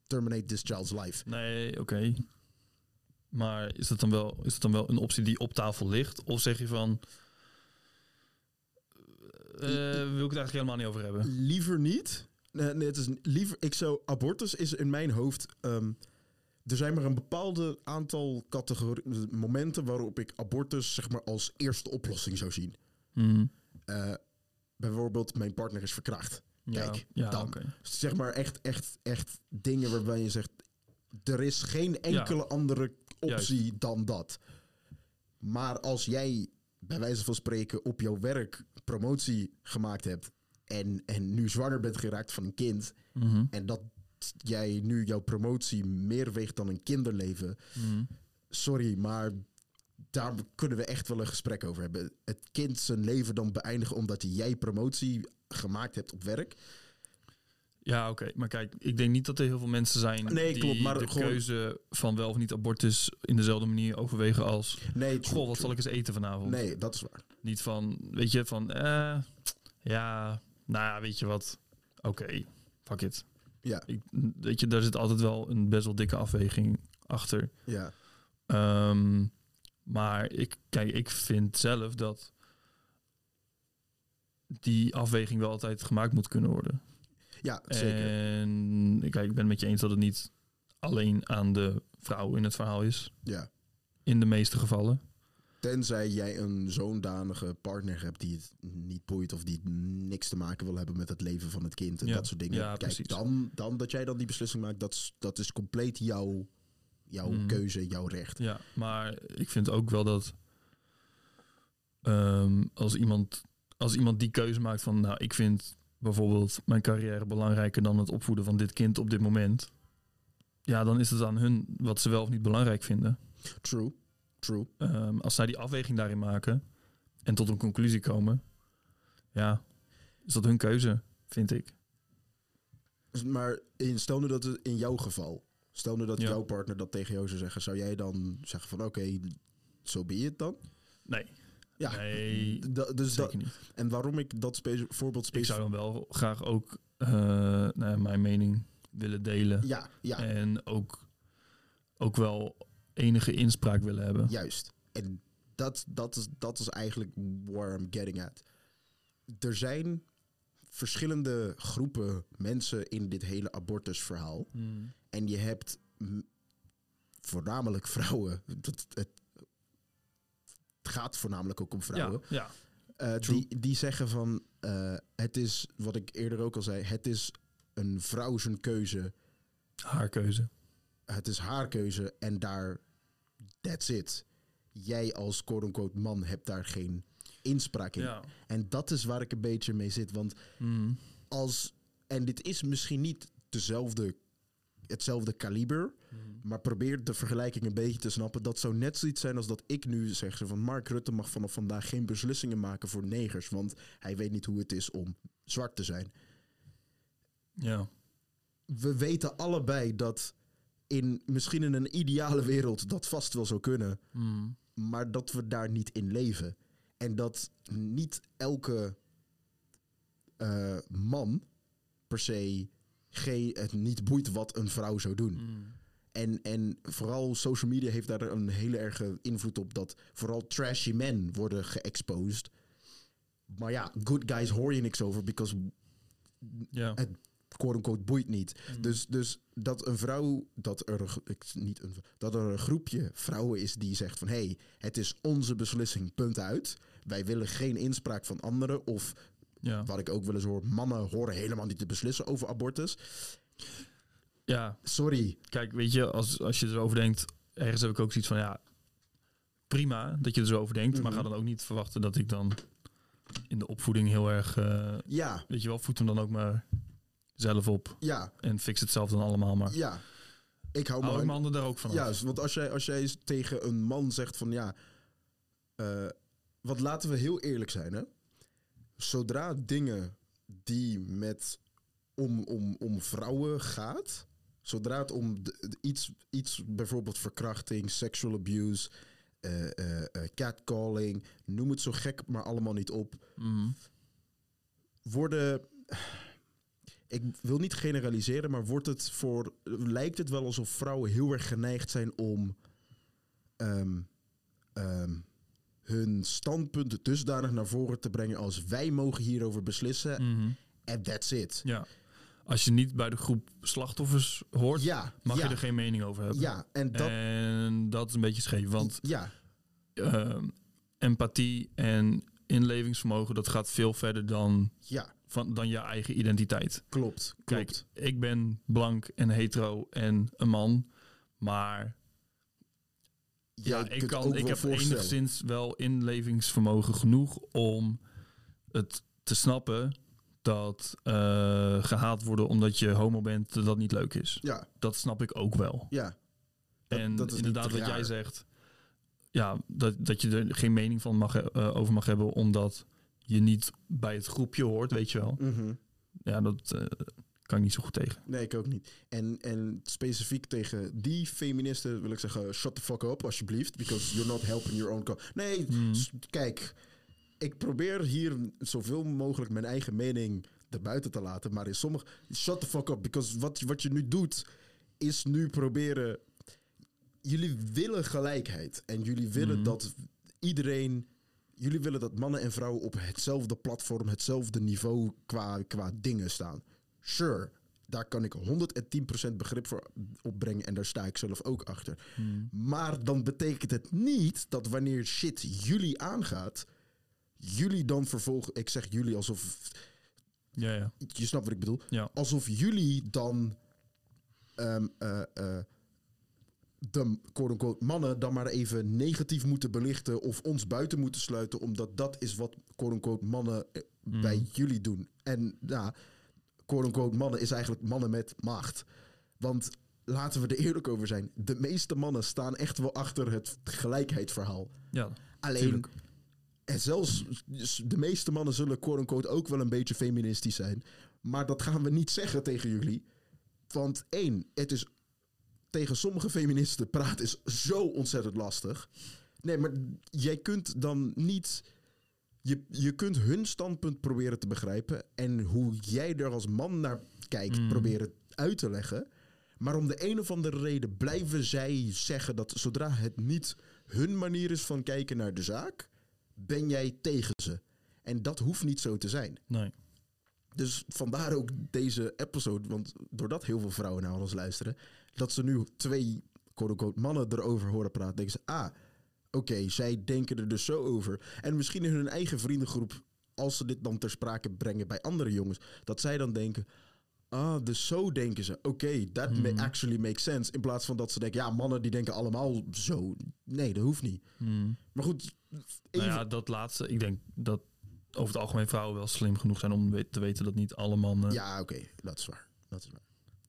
terminate this child's life. Nee, oké. Maar is dat, dan wel, is dat dan wel een optie die op tafel ligt? Of zeg je van... eh, wil ik het eigenlijk helemaal niet over hebben? Liever niet. Nee, nee, het is liever. Ik zou. Abortus is in mijn hoofd. ehm, er zijn maar een bepaalde aantal categorie, momenten waarop ik abortus zeg maar als eerste oplossing zou zien. Mhm. Eh, bijvoorbeeld, mijn partner is verkracht. Kijk, ja, dan. Zeg maar echt, echt, echt dingen waarbij je zegt. Er is geen enkele andere optie dan dat. Maar als jij bij wijze van spreken op jouw werk promotie gemaakt hebt. En, en nu zwanger bent geraakt van een kind. Mhm. En dat jij nu jouw promotie meer weegt dan een kinderleven. Mhm. Sorry, maar daar kunnen we echt wel een gesprek over hebben. Het kind zijn leven dan beëindigen omdat jij promotie gemaakt hebt op werk. Ja, oké. Maar kijk, ik denk niet dat er heel veel mensen zijn Nee, die klopt, maar de gewoon- keuze van wel of niet abortus in dezelfde manier overwegen als... Nee, true, Goh, wat zal ik eens eten vanavond? Nee, dat is waar. Niet van, weet je, van... eh, ja, nou ja, weet je wat? Oké, fuck it. Ja, Ik, weet je, daar zit altijd wel een best wel dikke afweging achter. ja. Ehm, maar ik, kijk, ik vind zelf dat die afweging wel altijd gemaakt moet kunnen worden. Ja, zeker. En kijk, ik ben het met je eens dat het niet alleen aan de vrouw in het verhaal is. Ja, In de meeste gevallen. Tenzij jij een zoondanige partner hebt die het niet boeit of die niks te maken wil hebben met het leven van het kind en Ja. dat soort dingen. Ja, Kijk, precies. dan, dan dat jij dan die beslissing maakt, dat is, dat is compleet jouw, jouw Mhm. keuze, jouw recht. Ja, maar ik vind ook wel dat ehm, als, iemand, als iemand die keuze maakt van, nou, ik vind bijvoorbeeld mijn carrière belangrijker dan het opvoeden van dit kind op dit moment. Ja, dan is het aan hun wat ze wel of niet belangrijk vinden. True, true. Ehm, als zij die afweging daarin maken en tot een conclusie komen, ja, is dat hun keuze, vind ik. Maar in, stel nu dat het in jouw geval, stel nu dat Ja. jouw partner dat tegen jou zou zeggen, zou jij dan zeggen van oké, zo ben je het dan? Nee. Ja. Nee, dus dat, zeker niet. en waarom ik dat spe- voorbeeld Ik specifiek... zou dan wel graag ook eh, nou mijn mening willen delen. Ja, ja, En ook, ook wel enige inspraak willen hebben. juist. En dat, dat, is, dat is eigenlijk where I'm getting at. Er zijn verschillende groepen mensen in dit hele abortusverhaal. Mm. En je hebt voornamelijk vrouwen. Dat, het, het gaat voornamelijk ook om vrouwen. Ja, ja. Eh, die, die zeggen van, eh, het is, wat ik eerder ook al zei, het is een vrouw zijn keuze, haar keuze. het is haar keuze en daar, that's it. Jij als quote-unquote man hebt daar geen inspraak in. Ja. En dat is waar ik een beetje mee zit, want Mm. als, en dit is misschien niet dezelfde, hetzelfde kaliber, maar probeer de vergelijking een beetje te snappen. Dat zou net zoiets zijn als dat ik nu zeg zo van Mark Rutte mag vanaf vandaag geen beslissingen maken voor negers, want hij weet niet hoe het is om zwart te zijn. Ja. We weten allebei dat in misschien in een ideale wereld dat vast wel zou kunnen, Mm. maar dat we daar niet in leven. En dat niet elke eh, man per se geen, het niet boeit wat een vrouw zou doen. Mm. En, en vooral social media heeft daar een hele erge invloed op dat vooral trashy men worden geëxposed. Maar ja, good guys hoor je niks over, because Ja. het quote-unquote boeit niet. Mm. Dus, dus dat een vrouw, dat er, ik, niet een, dat er een groepje vrouwen is die zegt van... hé, hey, het is onze beslissing, punt uit. Wij willen geen inspraak van anderen. Of, ja. wat ik ook wel eens hoor, mannen horen helemaal niet te beslissen over abortus. Ja. Sorry. Kijk, weet je, als, als je erover denkt, ergens heb ik ook zoiets van, ja, prima dat je er zo over denkt, maar Mhm. ga dan ook niet verwachten dat ik dan in de opvoeding heel erg, eh, Ja, weet je wel, voed hem dan ook maar zelf op ja, en fix het zelf dan allemaal maar. ja. Ik hou mijn handen daar ook van. Juist, want als jij, als jij tegen een man zegt van ja, eh, wat laten we heel eerlijk zijn, hè? Zodra dingen die met om, om, om vrouwen gaat, zodra het om de- iets, iets bijvoorbeeld verkrachting, sexual abuse, eh, eh, eh, catcalling, noem het zo gek maar allemaal niet op, Mhm. worden. Ik wil niet generaliseren, maar wordt het voor. Lijkt het wel alsof vrouwen heel erg geneigd zijn om. ehm, ehm, hun standpunten dusdanig naar voren te brengen als wij mogen hierover beslissen. Mhm. En that's it. Ja. Als je niet bij de groep slachtoffers hoort, Ja, mag ja, je er geen mening over hebben. ja, en dat. En dat is een beetje scheef, want ja, ehm, empathie en inlevingsvermogen, dat gaat veel verder dan, ja, van, dan je eigen identiteit. klopt. Kijk, klopt. ik ben blank en hetero en een man, maar ja, ik, kan, ik heb enigszins wel inlevingsvermogen genoeg om het te snappen dat eh, gehaat worden omdat je homo bent, dat niet leuk is. Ja, Dat snap ik ook wel. ja. Dat- en dat inderdaad, wat jij zegt, ja, dat, dat je er geen mening van mag, eh, over mag hebben, omdat je niet bij het groepje hoort, weet je wel. Mhm. Ja, dat eh, kan ik niet zo goed tegen. Nee, ik ook niet. En, en specifiek tegen die feministen wil ik zeggen: shut the fuck up, alsjeblieft. Because you're not helping your own cause. Nee, Hmm. kijk. Ik probeer hier zoveel mogelijk mijn eigen mening erbuiten te laten. Maar in sommige. Shut the fuck up. Because wat, wat je nu doet, is nu proberen. Jullie willen gelijkheid. En jullie willen Mhm. dat iedereen. Jullie willen dat mannen en vrouwen op hetzelfde platform, hetzelfde niveau qua, qua dingen staan. Sure, daar kan ik 110% begrip voor opbrengen en daar sta ik zelf ook achter. Hmm. Maar dan betekent het niet dat wanneer shit jullie aangaat, jullie dan vervolgens, ik zeg jullie alsof, Ja, ja. je snapt wat ik bedoel, Ja. alsof jullie dan eh, de quote-unquote mannen dan maar even negatief moeten belichten of ons buiten moeten sluiten, omdat dat is wat quote-unquote mannen eh, bij jullie doen. En ja, quote-unquote mannen is eigenlijk mannen met macht. Want laten we er eerlijk over zijn, de meeste mannen staan echt wel achter het gelijkheidsverhaal. ja. Alleen, Tuurlijk. En zelfs de meeste mannen zullen quote-unquote ook wel een beetje feministisch zijn. Maar dat gaan we niet zeggen tegen jullie. Want één, het is tegen sommige feministen praten is zo ontzettend lastig. Nee, maar jij kunt dan niet. Je, je kunt hun standpunt proberen te begrijpen. En hoe jij er als man naar kijkt, Mm. proberen uit te leggen. Maar om de een of andere reden blijven zij zeggen dat zodra het niet hun manier is van kijken naar de zaak, ben jij tegen ze. En dat hoeft niet zo te zijn. Nee. Dus vandaar ook deze episode, want doordat heel veel vrouwen naar ons luisteren, dat ze nu twee quote-unquote mannen erover horen praten, denken ze, ah, oké, zij denken er dus zo over. En misschien in hun eigen vriendengroep, als ze dit dan ter sprake brengen bij andere jongens, dat zij dan denken, ah, dus zo denken ze. Oké, that ma- actually makes sense. In plaats van dat ze denken, ja, mannen die denken allemaal zo. Nee, dat hoeft niet. Hmm. Maar goed, Nou ja, dat laatste. Ik denk dat over het algemeen vrouwen wel slim genoeg zijn om te weten dat niet alle mannen. ja, oké, dat is waar. Dat is waar.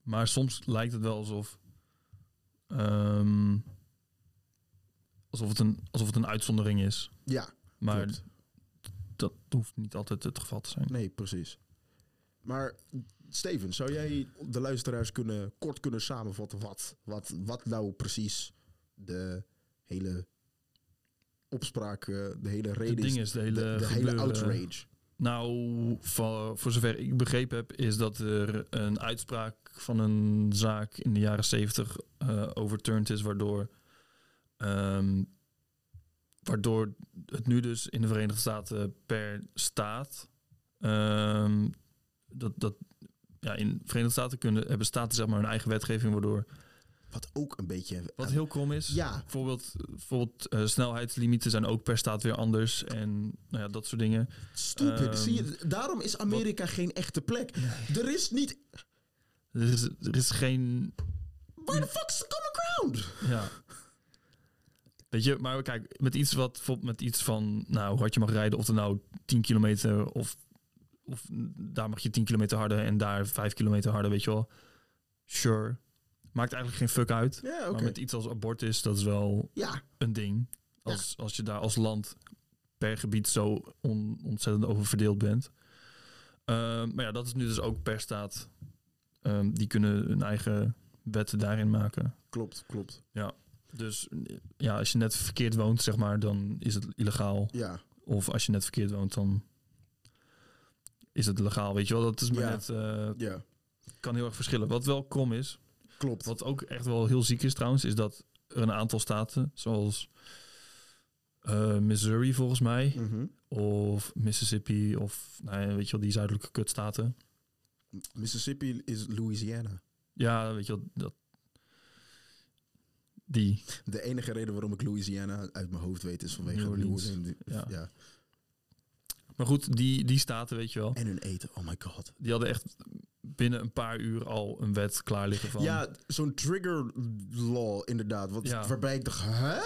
Maar soms lijkt het wel alsof. ehm, alsof, het een, alsof het een uitzondering is. Ja, Maar klopt. dat hoeft niet altijd het geval te zijn. Nee, precies. Maar Steven, zou jij de luisteraars kunnen, kort kunnen samenvatten wat, wat, wat nou precies de hele opspraak, eh, de hele reden ding is, de hele, de, de outrage. Nou, voor, voor zover ik begrepen heb, is dat er een uitspraak van een zaak in de jaren zeventig eh overturned is, waardoor, ehm, waardoor het nu dus in de Verenigde Staten per staat, ehm, dat, dat ja, in de Verenigde Staten kunnen, hebben staten zeg maar hun eigen wetgeving, waardoor, Wat ook een beetje... wat heel krom is, Ja. bijvoorbeeld, bijvoorbeeld eh, snelheidslimieten zijn ook per staat weer anders en nou ja, dat soort dingen. Stupid. Ehm, Zie je, daarom is Amerika geen echte plek. Er is niet... Er is, er is geen Where the fuck's the common ground? Ja. Weet je, maar kijk, met iets wat met iets van, nou, hoe hard je mag rijden, of er nou 10 kilometer of, of daar mag je 10 kilometer harder en daar 5 kilometer harder, weet je wel. Sure. Maakt eigenlijk geen fuck uit. Ja. Maar met iets als abortus, dat is wel Ja, een ding. Als, als je daar als land per gebied zo on- ontzettend over verdeeld bent. Ehm, maar ja, dat is nu dus ook per staat. Ehm, die kunnen hun eigen wetten daarin maken. klopt, klopt. Dus ja, als je net verkeerd woont, zeg maar, dan is het illegaal. Ja, Of als je net verkeerd woont, dan is het legaal. Weet je wel, dat is maar Ja. net, eh, ja, kan heel erg verschillen. Wat wel krom is, klopt. wat ook echt wel heel ziek is trouwens, is dat er een aantal staten, zoals eh, Missouri volgens mij, Mhm. of Mississippi, of nou ja, weet je wel, die zuidelijke kutstaten. Mississippi is Louisiana. Ja, weet je wel, dat, die. De enige reden waarom ik Louisiana uit mijn hoofd weet is vanwege New Orleans. Ja. ja. Maar goed, die, die staten, weet je wel, En hun eten, oh my god. die hadden echt binnen een paar uur al een wet klaar liggen van... Ja, zo'n trigger law inderdaad. Wat, Ja. Waarbij ik dacht, hè?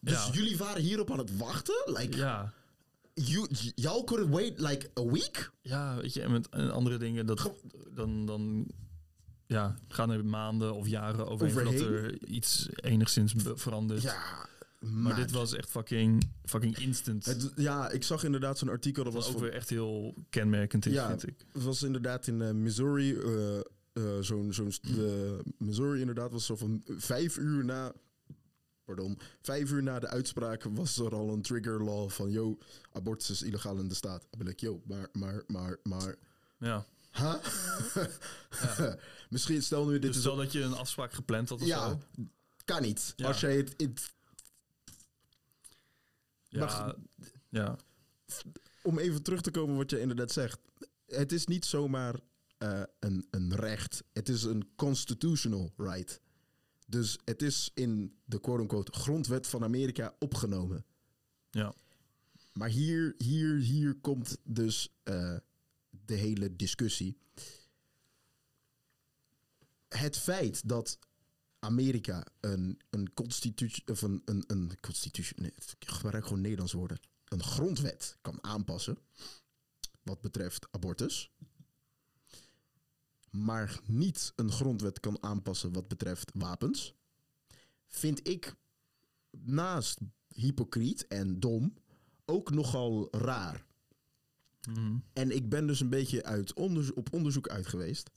Dus Ja. jullie waren hierop aan het wachten? Like, ja, you, y'all could wait like a week? ja, weet je, en met en andere dingen, dat, dan, dan ja, gaan er maanden of jaren overheen Overheen? er iets enigszins verandert. Ja, maar dit was echt fucking, fucking instant. Het, ja, ik zag inderdaad zo'n artikel. Dat wat was ook weer echt heel kenmerkend is, Ja. vind ik. Het was inderdaad in eh, Missouri. eh, eh, zo'n Missouri inderdaad was zo van vijf uur na. Pardon, vijf uur na de uitspraak was er al een trigger law van yo, abortus is illegaal in de staat. Dan ben ik, yo, maar, maar, maar, maar. Ja. Huh? Misschien stel nu dit Dus is stel dat je een afspraak gepland had of ja, zo. kan niet. Ja. Als jij het, het Ja, Maar ja. om even terug te komen wat je inderdaad zegt. Het is niet zomaar eh, een, een recht. Het is een constitutional right. Dus het is in de quote-unquote grondwet van Amerika opgenomen. Ja. Maar hier, hier, hier komt dus eh, de hele discussie. Het feit dat Amerika een, een constitutie of een, een, een constitutie, nee, ik gebruik gewoon Nederlands woorden, een grondwet kan aanpassen wat betreft abortus, maar niet een grondwet kan aanpassen wat betreft wapens, vind ik naast hypocriet en dom ook nogal raar. Mhm. En ik ben dus een beetje uit onderzo- op onderzoek uit geweest.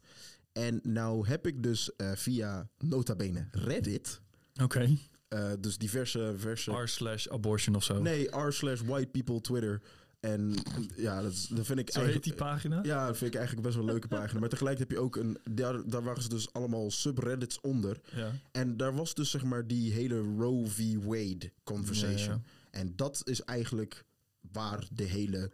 En nou heb ik dus eh, via nota bene Reddit, Oké. eh, dus diverse... verse, R slash abortion of zo. nee, r slash white people Twitter. En ja, dat, is- dat vind ik Zo heet die pagina? Ja, dat vind ik eigenlijk best wel een leuke pagina. Maar tegelijk heb je ook een... Daar, daar waren ze dus allemaal subreddits onder. Ja. En daar was dus zeg maar die hele Roe v. Wade conversation. Ja, En dat is eigenlijk waar de hele,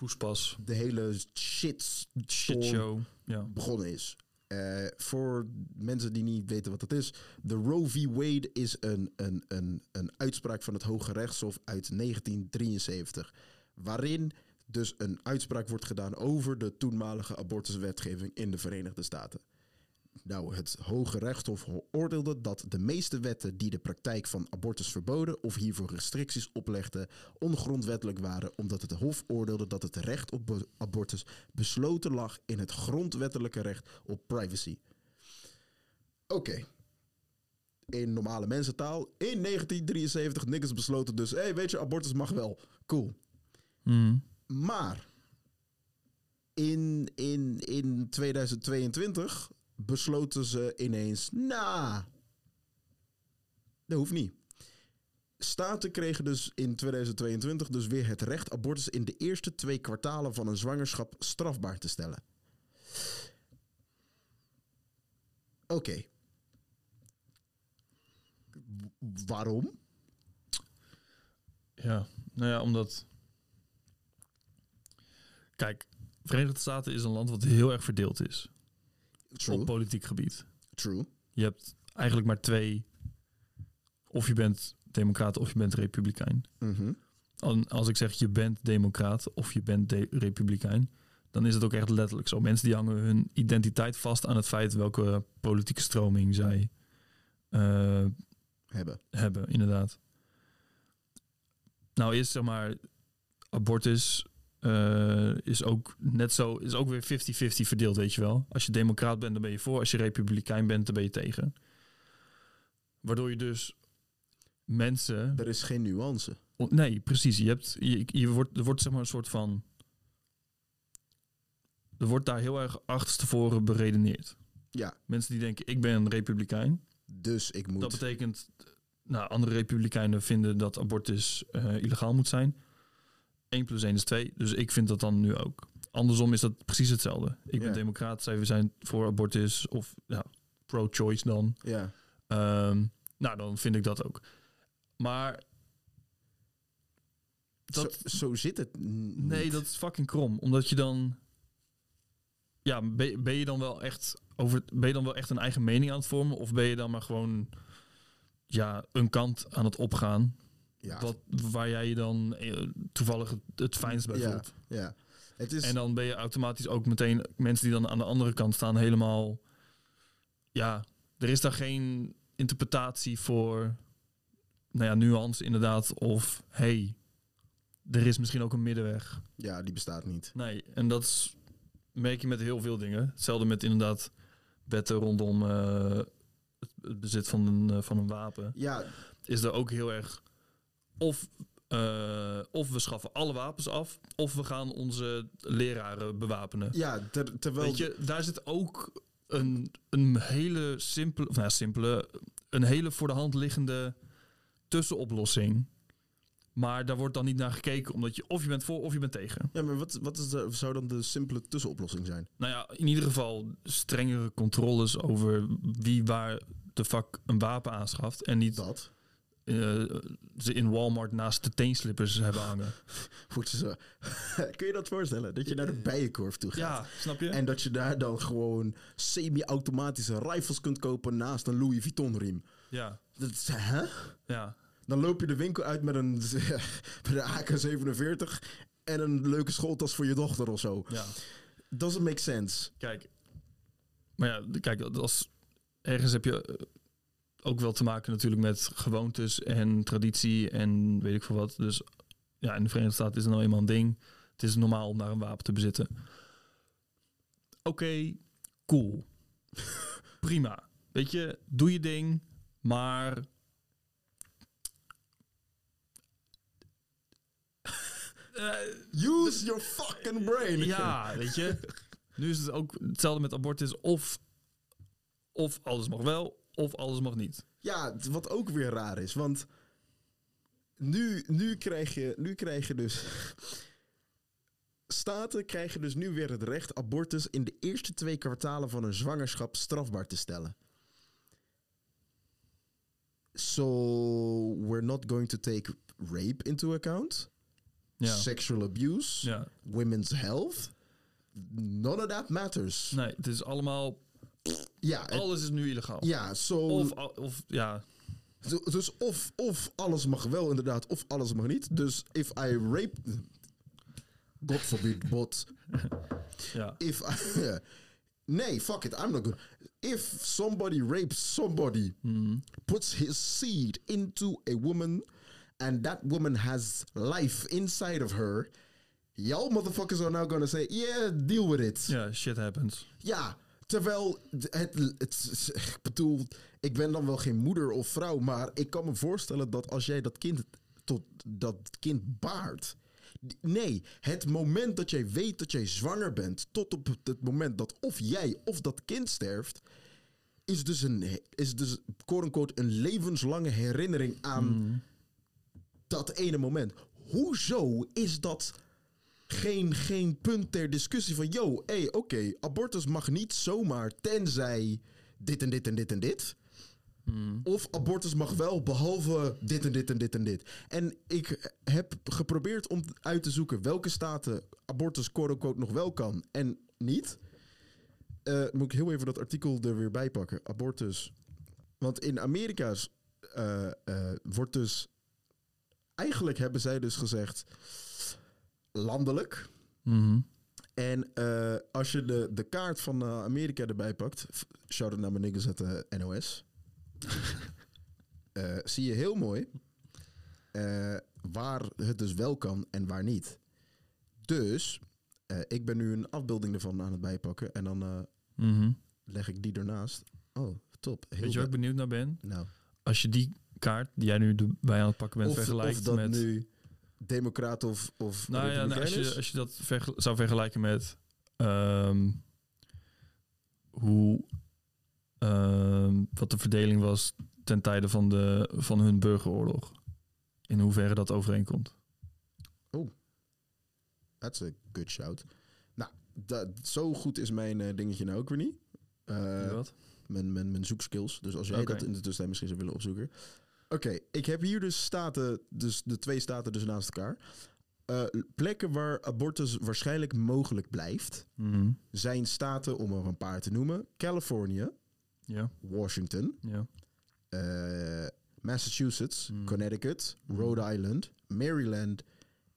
Poespas. de hele shit, Shit show. Ja. begonnen is. Eh, voor mensen die niet weten wat dat is. De Roe v. Wade is een, een, een, een uitspraak van het Hoge Rechtshof uit 1973. Waarin dus een uitspraak wordt gedaan over de toenmalige abortuswetgeving in de Verenigde Staten. Nou, het Hoge Rechtshof oordeelde dat de meeste wetten die de praktijk van abortus verboden of hiervoor restricties oplegden, ongrondwettelijk waren, omdat het Hof oordeelde dat het recht op abortus besloten lag in het grondwettelijke recht op privacy. Oké. In normale mensentaal, in 1973, niggas besloten dus, hé, hey, weet je, abortus mag wel. Cool. Mhm. Maar in, in, in 2022 besloten ze ineens, nou, dat hoeft niet. Staten kregen dus in 2022 dus weer het recht abortus in de eerste twee kwartalen van een zwangerschap strafbaar te stellen. Oké. Waarom? Ja, nou ja, omdat. Kijk, Verenigde Staten is een land wat heel erg verdeeld is True. op politiek gebied. True. Je hebt eigenlijk maar twee. Of je bent democraat of je bent republikein. Mhm. En als ik zeg je bent democraat of je bent de- republikein, dan is het ook echt letterlijk zo. Mensen die hangen hun identiteit vast aan het feit welke politieke stroming zij eh, Hebben. hebben, inderdaad. Nou is zeg maar abortus eh, is ook net zo is ook weer 50-50 verdeeld, weet je wel. Als je democraat bent, dan ben je voor. Als je republikein bent, dan ben je tegen. Waardoor je dus mensen Er is geen nuance. Nee, precies. Je hebt, je, je wordt, er wordt zeg maar een soort van. Er wordt daar heel erg achterstevoren beredeneerd. Ja, Mensen die denken, ik ben een republikein. dus ik moet... Dat betekent, nou, andere republikeinen vinden dat abortus eh, illegaal moet zijn. 1 plus 1 is 2, dus ik vind dat dan nu ook. Andersom is dat precies hetzelfde. Ik ben Ja. democraat, zij we zijn voor abortus of ja, pro-choice dan. Ja, Ehm, nou, dan vind ik dat ook. Maar dat, zo, zo zit het Nee, dat is fucking krom. Omdat je dan. Ja, ben, ben je dan wel echt over. Ben je dan wel echt een eigen mening aan het vormen? Of ben je dan maar gewoon. Ja, een kant aan het opgaan. Ja, Wat, waar jij je dan eh, toevallig het, fijnst bij voelt. ja. Het is... En dan ben je automatisch ook meteen mensen die dan aan de andere kant staan helemaal. Ja, er is daar geen interpretatie voor. Nou ja, nuance inderdaad. Of hey, er is misschien ook een middenweg. Ja, die bestaat niet. Nee, en dat is, merk je met heel veel dingen. Hetzelfde met inderdaad wetten rondom eh, het, het bezit van een, eh, van een wapen. Ja, Is er ook heel erg. Of, eh, of we schaffen alle wapens af, of we gaan onze leraren bewapenen. ja ter- terwijl... Weet je, daar zit ook een, een hele simpele, of nou simpele, een hele voor de hand liggende tussenoplossing. Maar daar wordt dan niet naar gekeken, omdat je of je bent voor of je bent tegen. Ja, maar wat, wat is de, zou dan de simpele tussenoplossing zijn? Nou ja, in ieder geval strengere controles over wie waar de fuck een wapen aanschaft. En niet, Dat. Eh, ze in Walmart naast de teenslippers hebben hangen. Goed zo. Kun je dat voorstellen? Dat je naar de bijenkorf toe gaat. Ja, snap je? En dat je daar dan gewoon semi-automatische rifles kunt kopen naast een Louis Vuitton riem. ja, Dat is, hè? ja. Dan loop je de winkel uit met een, met een AK-47 en een leuke schooltas voor je dochter of zo. ja. Doesn't make sense. Kijk, maar ja, kijk, als ergens heb je eh, ook wel te maken natuurlijk met gewoontes en traditie en weet ik veel wat. Dus ja, in de Verenigde Staten is het nou eenmaal een ding. Het is normaal om daar een wapen te bezitten. Oké, cool. Prima. Weet je, doe je ding, maar Use your fucking brain. Ja, weet je. Nu is het ook hetzelfde met abortus. Of, of alles mag wel, of alles mag niet. Ja, wat ook weer raar is, want nu, nu, krijg, je, nu krijg je dus. Staten krijgen dus nu weer het recht abortus in de eerste twee kwartalen van een zwangerschap strafbaar te stellen. So we're not going to take rape into account, Ja. sexual abuse, ja. women's health. None of that matters. Nee, het is allemaal... Ja, het- Alles is nu illegaal. ja, Of, of ja, Du- Dus of, of alles mag wel inderdaad, of alles mag niet. Dus if I rape... God forbid, but ja. if I... nee, fuck it, I'm not good. If somebody rapes somebody, Mhm. puts his seed into a woman, and that woman has life inside of her, y'all motherfuckers are now gonna say, yeah, deal with it. Ja, shit happens. Ja, terwijl het, het, het- ik bedoel, ik ben dan wel geen moeder of vrouw, maar ik kan me voorstellen dat als jij dat kind tot dat kind baart. Nee, het moment dat jij weet dat jij zwanger bent, tot op het moment dat of jij of dat kind sterft, is dus een, is dus, quote-unquote, een levenslange herinnering aan dat ene moment. Hoezo is dat geen, geen punt ter discussie van... yo, hé, hey, oké, abortus mag niet zomaar tenzij dit en dit en dit en dit. Of abortus mag wel behalve dit en dit en dit en dit. En ik heb geprobeerd om uit te zoeken welke staten abortus quote-unquote nog wel kan en niet. Eh, moet ik heel even dat artikel er weer bij pakken. Abortus. Want in Amerika's eh, eh, wordt dus... Eigenlijk hebben zij dus gezegd... Landelijk. Mhm. En eh, als je de, de kaart van eh, Amerika erbij pakt... f- Shout-out naar mijn niggas uit de NOS. eh, zie je heel mooi... eh, waar het dus wel kan en waar niet. Dus... eh, ik ben nu een afbeelding ervan aan het bijpakken. En dan eh, Mhm. leg ik die ernaast. Oh, top. Heel Weet je waar ik benieuwd naar ben? Nou, Als je die kaart die jij nu erbij aan het pakken bent of, vergelijkt of dat met... nu democraat of, of nou ja, nou, als, je, als je dat zou vergelijken met ehm, hoe ehm, wat de verdeling was ten tijde van, de, van hun burgeroorlog. In hoeverre dat overeenkomt. That's a good shout. Nou, dat, zo goed is mijn eh, dingetje nou ook weer niet. Eh, wat? mijn, mijn, mijn zoekskills. Dus als jij dat in de tussentijd misschien zou willen opzoeken. Oké, ik heb hier dus staten, dus de twee staten dus naast elkaar. Eh, plekken waar abortus waarschijnlijk mogelijk blijft, Mhm. zijn staten, om er een paar te noemen, Californië, Ja, Washington, eh, Massachusetts, Hmm. Connecticut, Hmm. Rhode Island, Maryland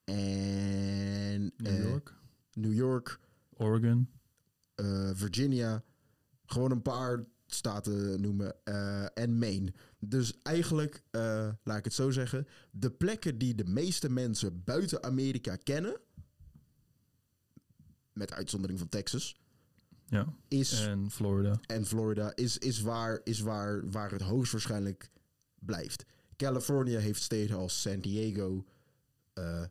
en New eh, York, New York, Oregon. Virginia. Gewoon een paar staten noemen. eh, en Maine. Dus eigenlijk, eh, laat ik het zo zeggen. De plekken die de meeste mensen buiten Amerika kennen. Met uitzondering van Texas. Ja, Is, en Florida. en Florida is, is, waar, is waar, waar het hoogstwaarschijnlijk blijft. Californië heeft steden als San Diego. eh,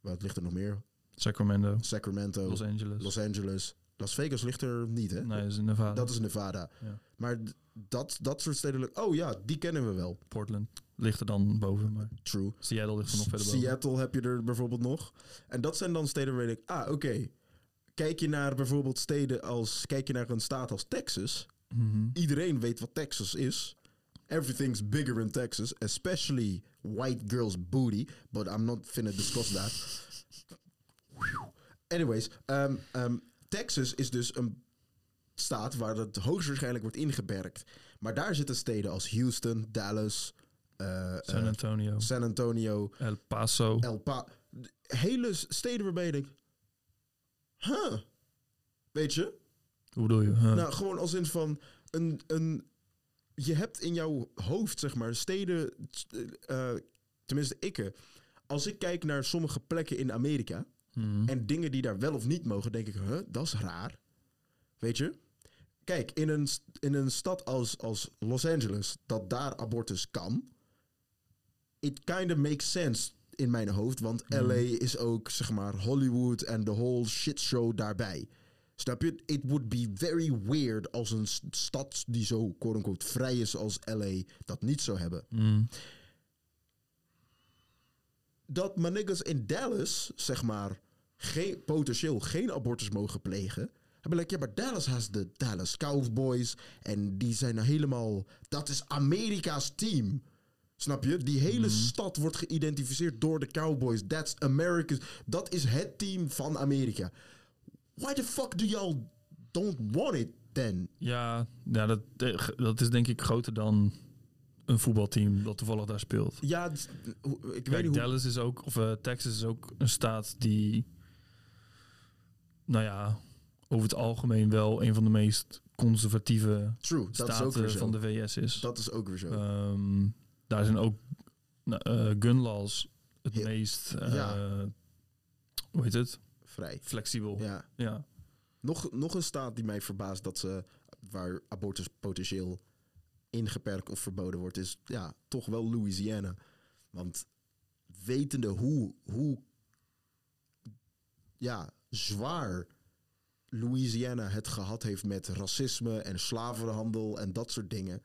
wat ligt er nog meer? Sacramento, Sacramento, Los Angeles. Los Angeles. Las Vegas ligt er niet, hè? nee, dat is Nevada. Dat is Nevada. Ja. Maar dat, dat soort steden... Oh ja, die kennen we wel. Portland ligt er dan boven, maar True. Seattle ligt er nog verder boven. Seattle heb je er bijvoorbeeld nog. En dat zijn dan steden waar ik... Ah, oké. Kijk je naar bijvoorbeeld steden als... Kijk je naar een staat als Texas. Mhm. Iedereen weet wat Texas is. everything's bigger in Texas, especially white girls' booty. But I'm not finna discuss that. Anyways, um, um, Texas is dus een staat waar het hoogstwaarschijnlijk wordt ingeperkt. Maar daar zitten steden als Houston, Dallas, eh, San eh, Antonio, San Antonio, El Paso. El Pa. Hele steden waarbij je denkt, huh, weet je? Hoe bedoel je? Huh. Nou, gewoon als in van een, een. Je hebt in jouw hoofd, zeg maar, steden. eh, tenminste, ikke. Als ik kijk naar sommige plekken in Amerika. Mhm. en dingen die daar wel of niet mogen, denk ik, huh, dat is raar. Weet je? Kijk, in een, in een stad als, als Los Angeles, dat daar abortus kan. It kind of makes sense in mijn hoofd, want Mhm. LA is ook, zeg maar, Hollywood en de whole shitshow daarbij. Snap je? It would be very weird als een stad die zo, quote-unquote, vrij is als LA, dat niet zou hebben. Mhm. dat mijn niggas in Dallas, zeg maar, geen, potentieel geen abortus mogen plegen. Dan ben ik, ja, maar Dallas has de Dallas Cowboys. En die zijn nou helemaal, dat is Amerika's team. Snap je? Die hele stad wordt geïdentificeerd door de Cowboys. That's America's, dat is het team van Amerika. Why the fuck do y'all don't want it then? Ja, ja dat, eh, dat is denk ik groter dan een voetbalteam dat toevallig daar speelt. Ja, ik weet niet hoe... Dallas is ook, of eh, Texas is ook een staat die, nou ja, over het algemeen wel een van de meest conservatieve True, dat is ook weer staten zo. van de VS is. Dat is ook weer zo. Ehm, daar zijn ook eh, gun laws het meest, eh, Ja. hoe heet het, Vrij. flexibel. Ja. Ja. Nog, nog een staat die mij verbaast dat ze waar abortus potentieel ingeperkt of verboden wordt, is ja, toch wel Louisiana. Want wetende hoe, hoe ja, zwaar Louisiana het gehad heeft met racisme en slavenhandel en dat soort dingen.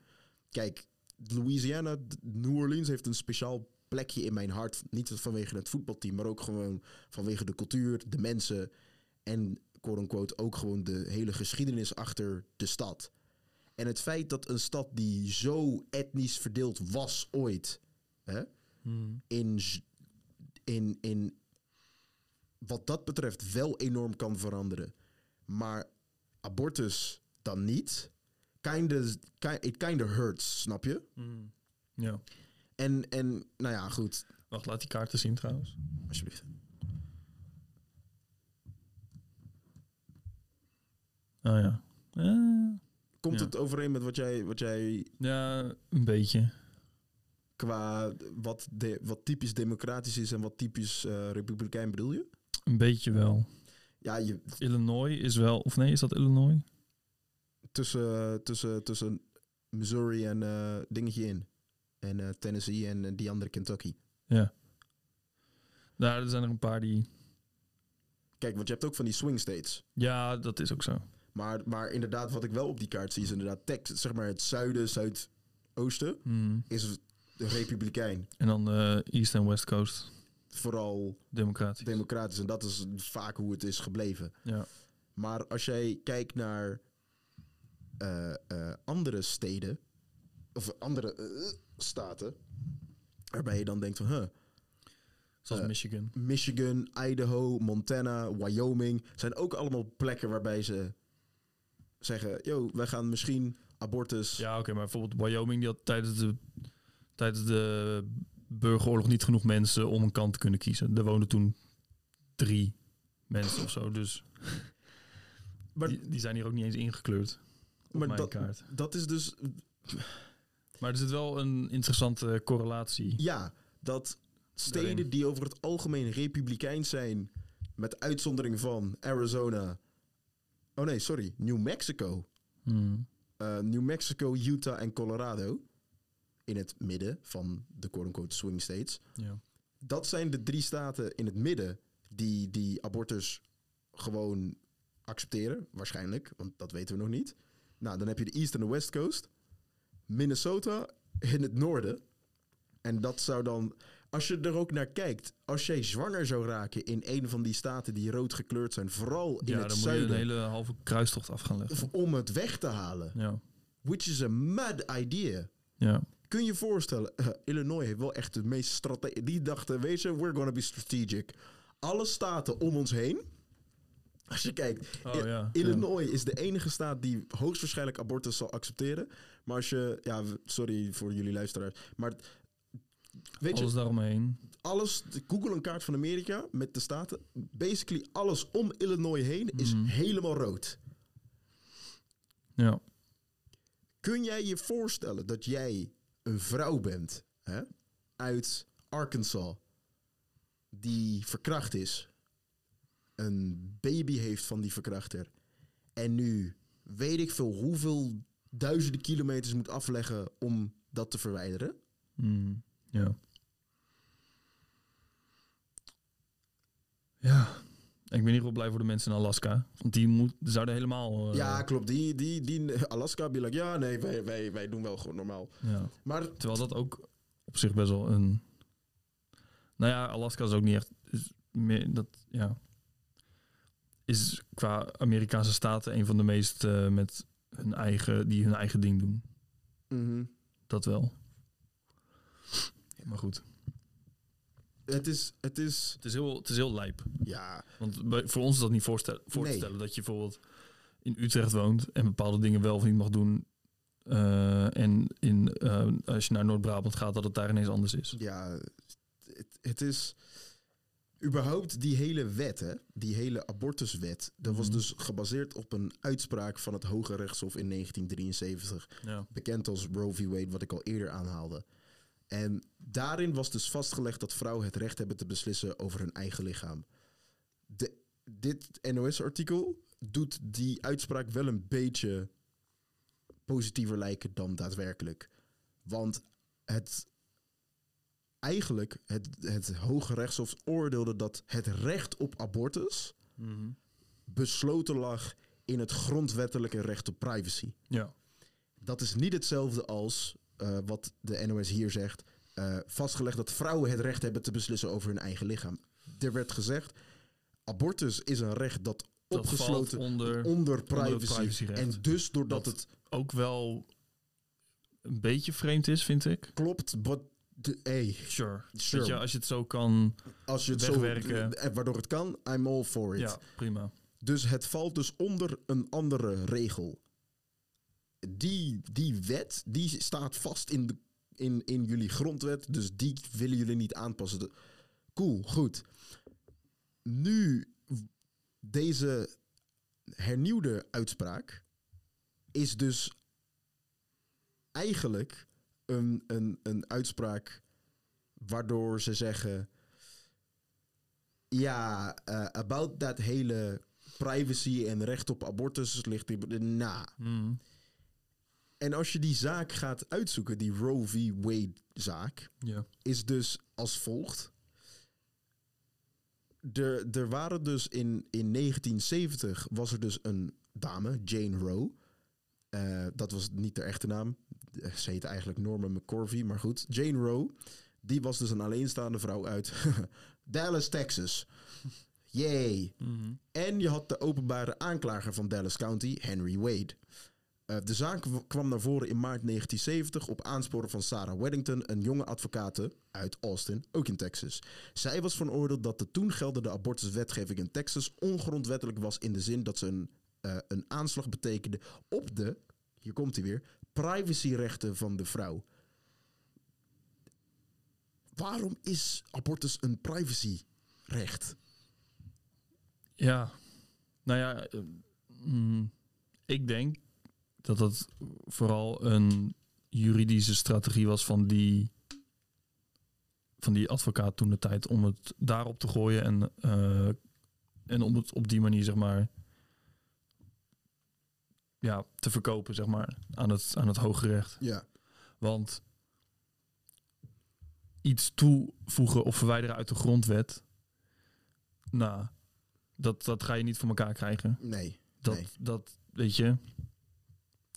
Kijk, Louisiana, New Orleans heeft een speciaal plekje in mijn hart. Niet vanwege het voetbalteam, maar ook gewoon vanwege de cultuur, de mensen en quote-unquote ook gewoon de hele geschiedenis achter de stad. En het feit dat een stad die zo etnisch verdeeld was ooit, hè, Hmm. in, in, in wat dat betreft wel enorm kan veranderen. Maar abortus dan niet. Kinda, ki- it kinda hurts, snap je? Hmm. ja. En, en nou ja, goed. Wacht, laat die kaarten zien trouwens. Alsjeblieft. Oh ja. Eh, Komt Ja. het overeen met wat jij, wat jij ja, een beetje. qua wat, de, wat typisch democratisch is en wat typisch eh, republikein bedoel je? Een beetje wel. Ja, je, Illinois is wel, of nee, is dat Illinois? tussen, tussen, tussen Missouri en eh, dingetje in. En eh, Tennessee en eh, die andere Kentucky. Ja. Daar zijn er een paar die. Kijk, want je hebt ook van die swing states. Ja, dat is ook zo. Maar, maar inderdaad, wat ik wel op die kaart zie, is inderdaad Texas, zeg maar het zuiden, zuidoosten, Hmm. is republikein. En dan de East en West Coast, Vooral democratisch. democratisch. En dat is vaak hoe het is gebleven. ja. Maar als jij kijkt naar eh, eh, andere steden, of andere eh, staten, waarbij je dan denkt van, huh, Zoals Michigan. Michigan, Idaho, Montana, Wyoming, zijn ook allemaal plekken waarbij ze zeggen, yo, wij gaan misschien abortus. Ja, oké, maar bijvoorbeeld Wyoming, die had tijdens de, tijdens de burgeroorlog niet genoeg mensen om een kant te kunnen kiezen. Er woonden toen drie mensen of zo, dus maar die, die zijn hier ook niet eens ingekleurd op maar mijn dat, kaart. dat is dus, Maar er zit wel een interessante correlatie. ja, dat steden Daarin. die over het algemeen republikeins zijn, met uitzondering van Arizona. Oh nee, sorry, New Mexico. Hmm. Eh, New Mexico, Utah en Colorado. In het midden van de quote-unquote swing states. Ja. Dat zijn de drie staten in het midden die, die abortus gewoon accepteren. Waarschijnlijk, want dat weten we nog niet. Nou, dan heb je de East en de West Coast. Minnesota in het noorden. En dat zou dan... Als je er ook naar kijkt, als jij zwanger zou raken in een van die staten die rood gekleurd zijn, vooral in ja, het dan moet je een zuiden, hele halve kruistocht af gaan leggen. om het weg te halen. Ja. Which is a mad idea. ja. Kun je voorstellen, eh, Illinois heeft wel echt de meest strategie. Die dachten, weet je, we're gonna be strategic. Alle staten om ons heen. Als je kijkt, Oh, I- ja, Illinois is de enige staat die hoogstwaarschijnlijk abortus zal accepteren. Maar als je, ja, sorry voor jullie luisteraars, maar weet je, Alles daaromheen. alles, Google een kaart van Amerika met de staten. Basically alles om Illinois heen is Mhm. helemaal rood. Ja. Kun jij je voorstellen dat jij een vrouw bent hè, uit Arkansas die verkracht is, een baby heeft van die verkrachter en nu weet ik veel hoeveel duizenden kilometers moet afleggen om dat te verwijderen? Mm, ja. Ja. Ik ben in ieder geval blij voor de mensen in Alaska. Want die moet, zouden helemaal... eh, ja, klopt. Die, die, die Alaska, be like, ja, nee, wij, wij, wij doen wel gewoon normaal. ja. Maar Terwijl dat ook op zich best wel een... Nou ja, Alaska is ook niet echt... Is meer, dat, ja, is qua Amerikaanse staten een van de meest eh, met hun eigen, die hun eigen ding doen. mhm. Dat wel. Maar goed. Het, is, het is, Het is heel, het is heel lijp. ja, Want bij- voor ons is dat niet voorstel, voor te Nee. stellen dat je bijvoorbeeld in Utrecht woont en bepaalde dingen wel of niet mag doen. eh, en in, eh, als je naar Noord-Brabant gaat, dat het daar ineens anders is. ja, het, het is überhaupt die hele wet, hè, die hele abortuswet, dat was Mhm. dus gebaseerd op een uitspraak van het Hoge Rechtshof in 1973, Ja. bekend als Roe v. Wade, wat ik al eerder aanhaalde. En daarin was dus vastgelegd dat vrouwen het recht hebben te beslissen over hun eigen lichaam. De, dit NOS-artikel doet die uitspraak wel een beetje positiever lijken dan daadwerkelijk. Want het eigenlijk het, het Hoge Rechtshof oordeelde dat het recht op abortus Mhm. besloten lag in het grondwettelijke recht op privacy. ja. Dat is niet hetzelfde als eh, wat de NOS hier zegt. eh, vastgelegd dat vrouwen het recht hebben te beslissen over hun eigen lichaam. Er werd gezegd, abortus is een recht dat, Dat opgesloten onder onder privacy. en dus doordat Dat- het ook wel een beetje vreemd is, vind ik. klopt, but de, hey, Sure. Sure. Je, als je het zo kan... als je het Wegwerken. zo, eh, waardoor het kan, I'm all for it. Ja, prima. Dus het valt dus onder een andere regel. Die, die wet, die staat vast in, de, in, in jullie grondwet. Dus die willen jullie niet aanpassen. Cool, goed. Nu, deze hernieuwde uitspraak is dus eigenlijk een, een, een uitspraak waardoor ze zeggen... Ja, eh, about dat hele privacy en recht op abortus ligt na. Mhm. En als je die zaak gaat uitzoeken, die Roe v. Wade zaak, Ja. is dus als volgt. Er, er waren dus in, in 1970 was er dus een dame, Jane Roe. Eh, dat was niet de echte naam. Eh, Ze heette eigenlijk Norma McCorvey, maar goed. Jane Roe, die was dus een alleenstaande vrouw uit Dallas, Texas. Yay. Mhm. En je had de openbare aanklager van Dallas County, Henry Wade. Eh, de zaak kwam naar voren in maart 1970 op aansporen van Sarah Weddington, een jonge advocate uit Austin, ook in Texas. Zij was van oordeel dat de toen geldende abortuswetgeving in Texas ongrondwettelijk was in de zin dat ze een, eh, een aanslag betekende op de, hier komt hij weer, privacyrechten van de vrouw. Waarom is abortus een privacyrecht? Ja, nou ja, eh, mm, ik denk dat dat vooral een juridische strategie was van die, van die advocaat toen de tijd om het daarop te gooien en, eh, en om het op die manier zeg maar ja, te verkopen zeg maar aan het, aan het hoge recht. Ja, Want iets toevoegen of verwijderen uit de grondwet, nou, dat, dat ga je niet voor elkaar krijgen. nee. Dat, Nee. dat, weet je,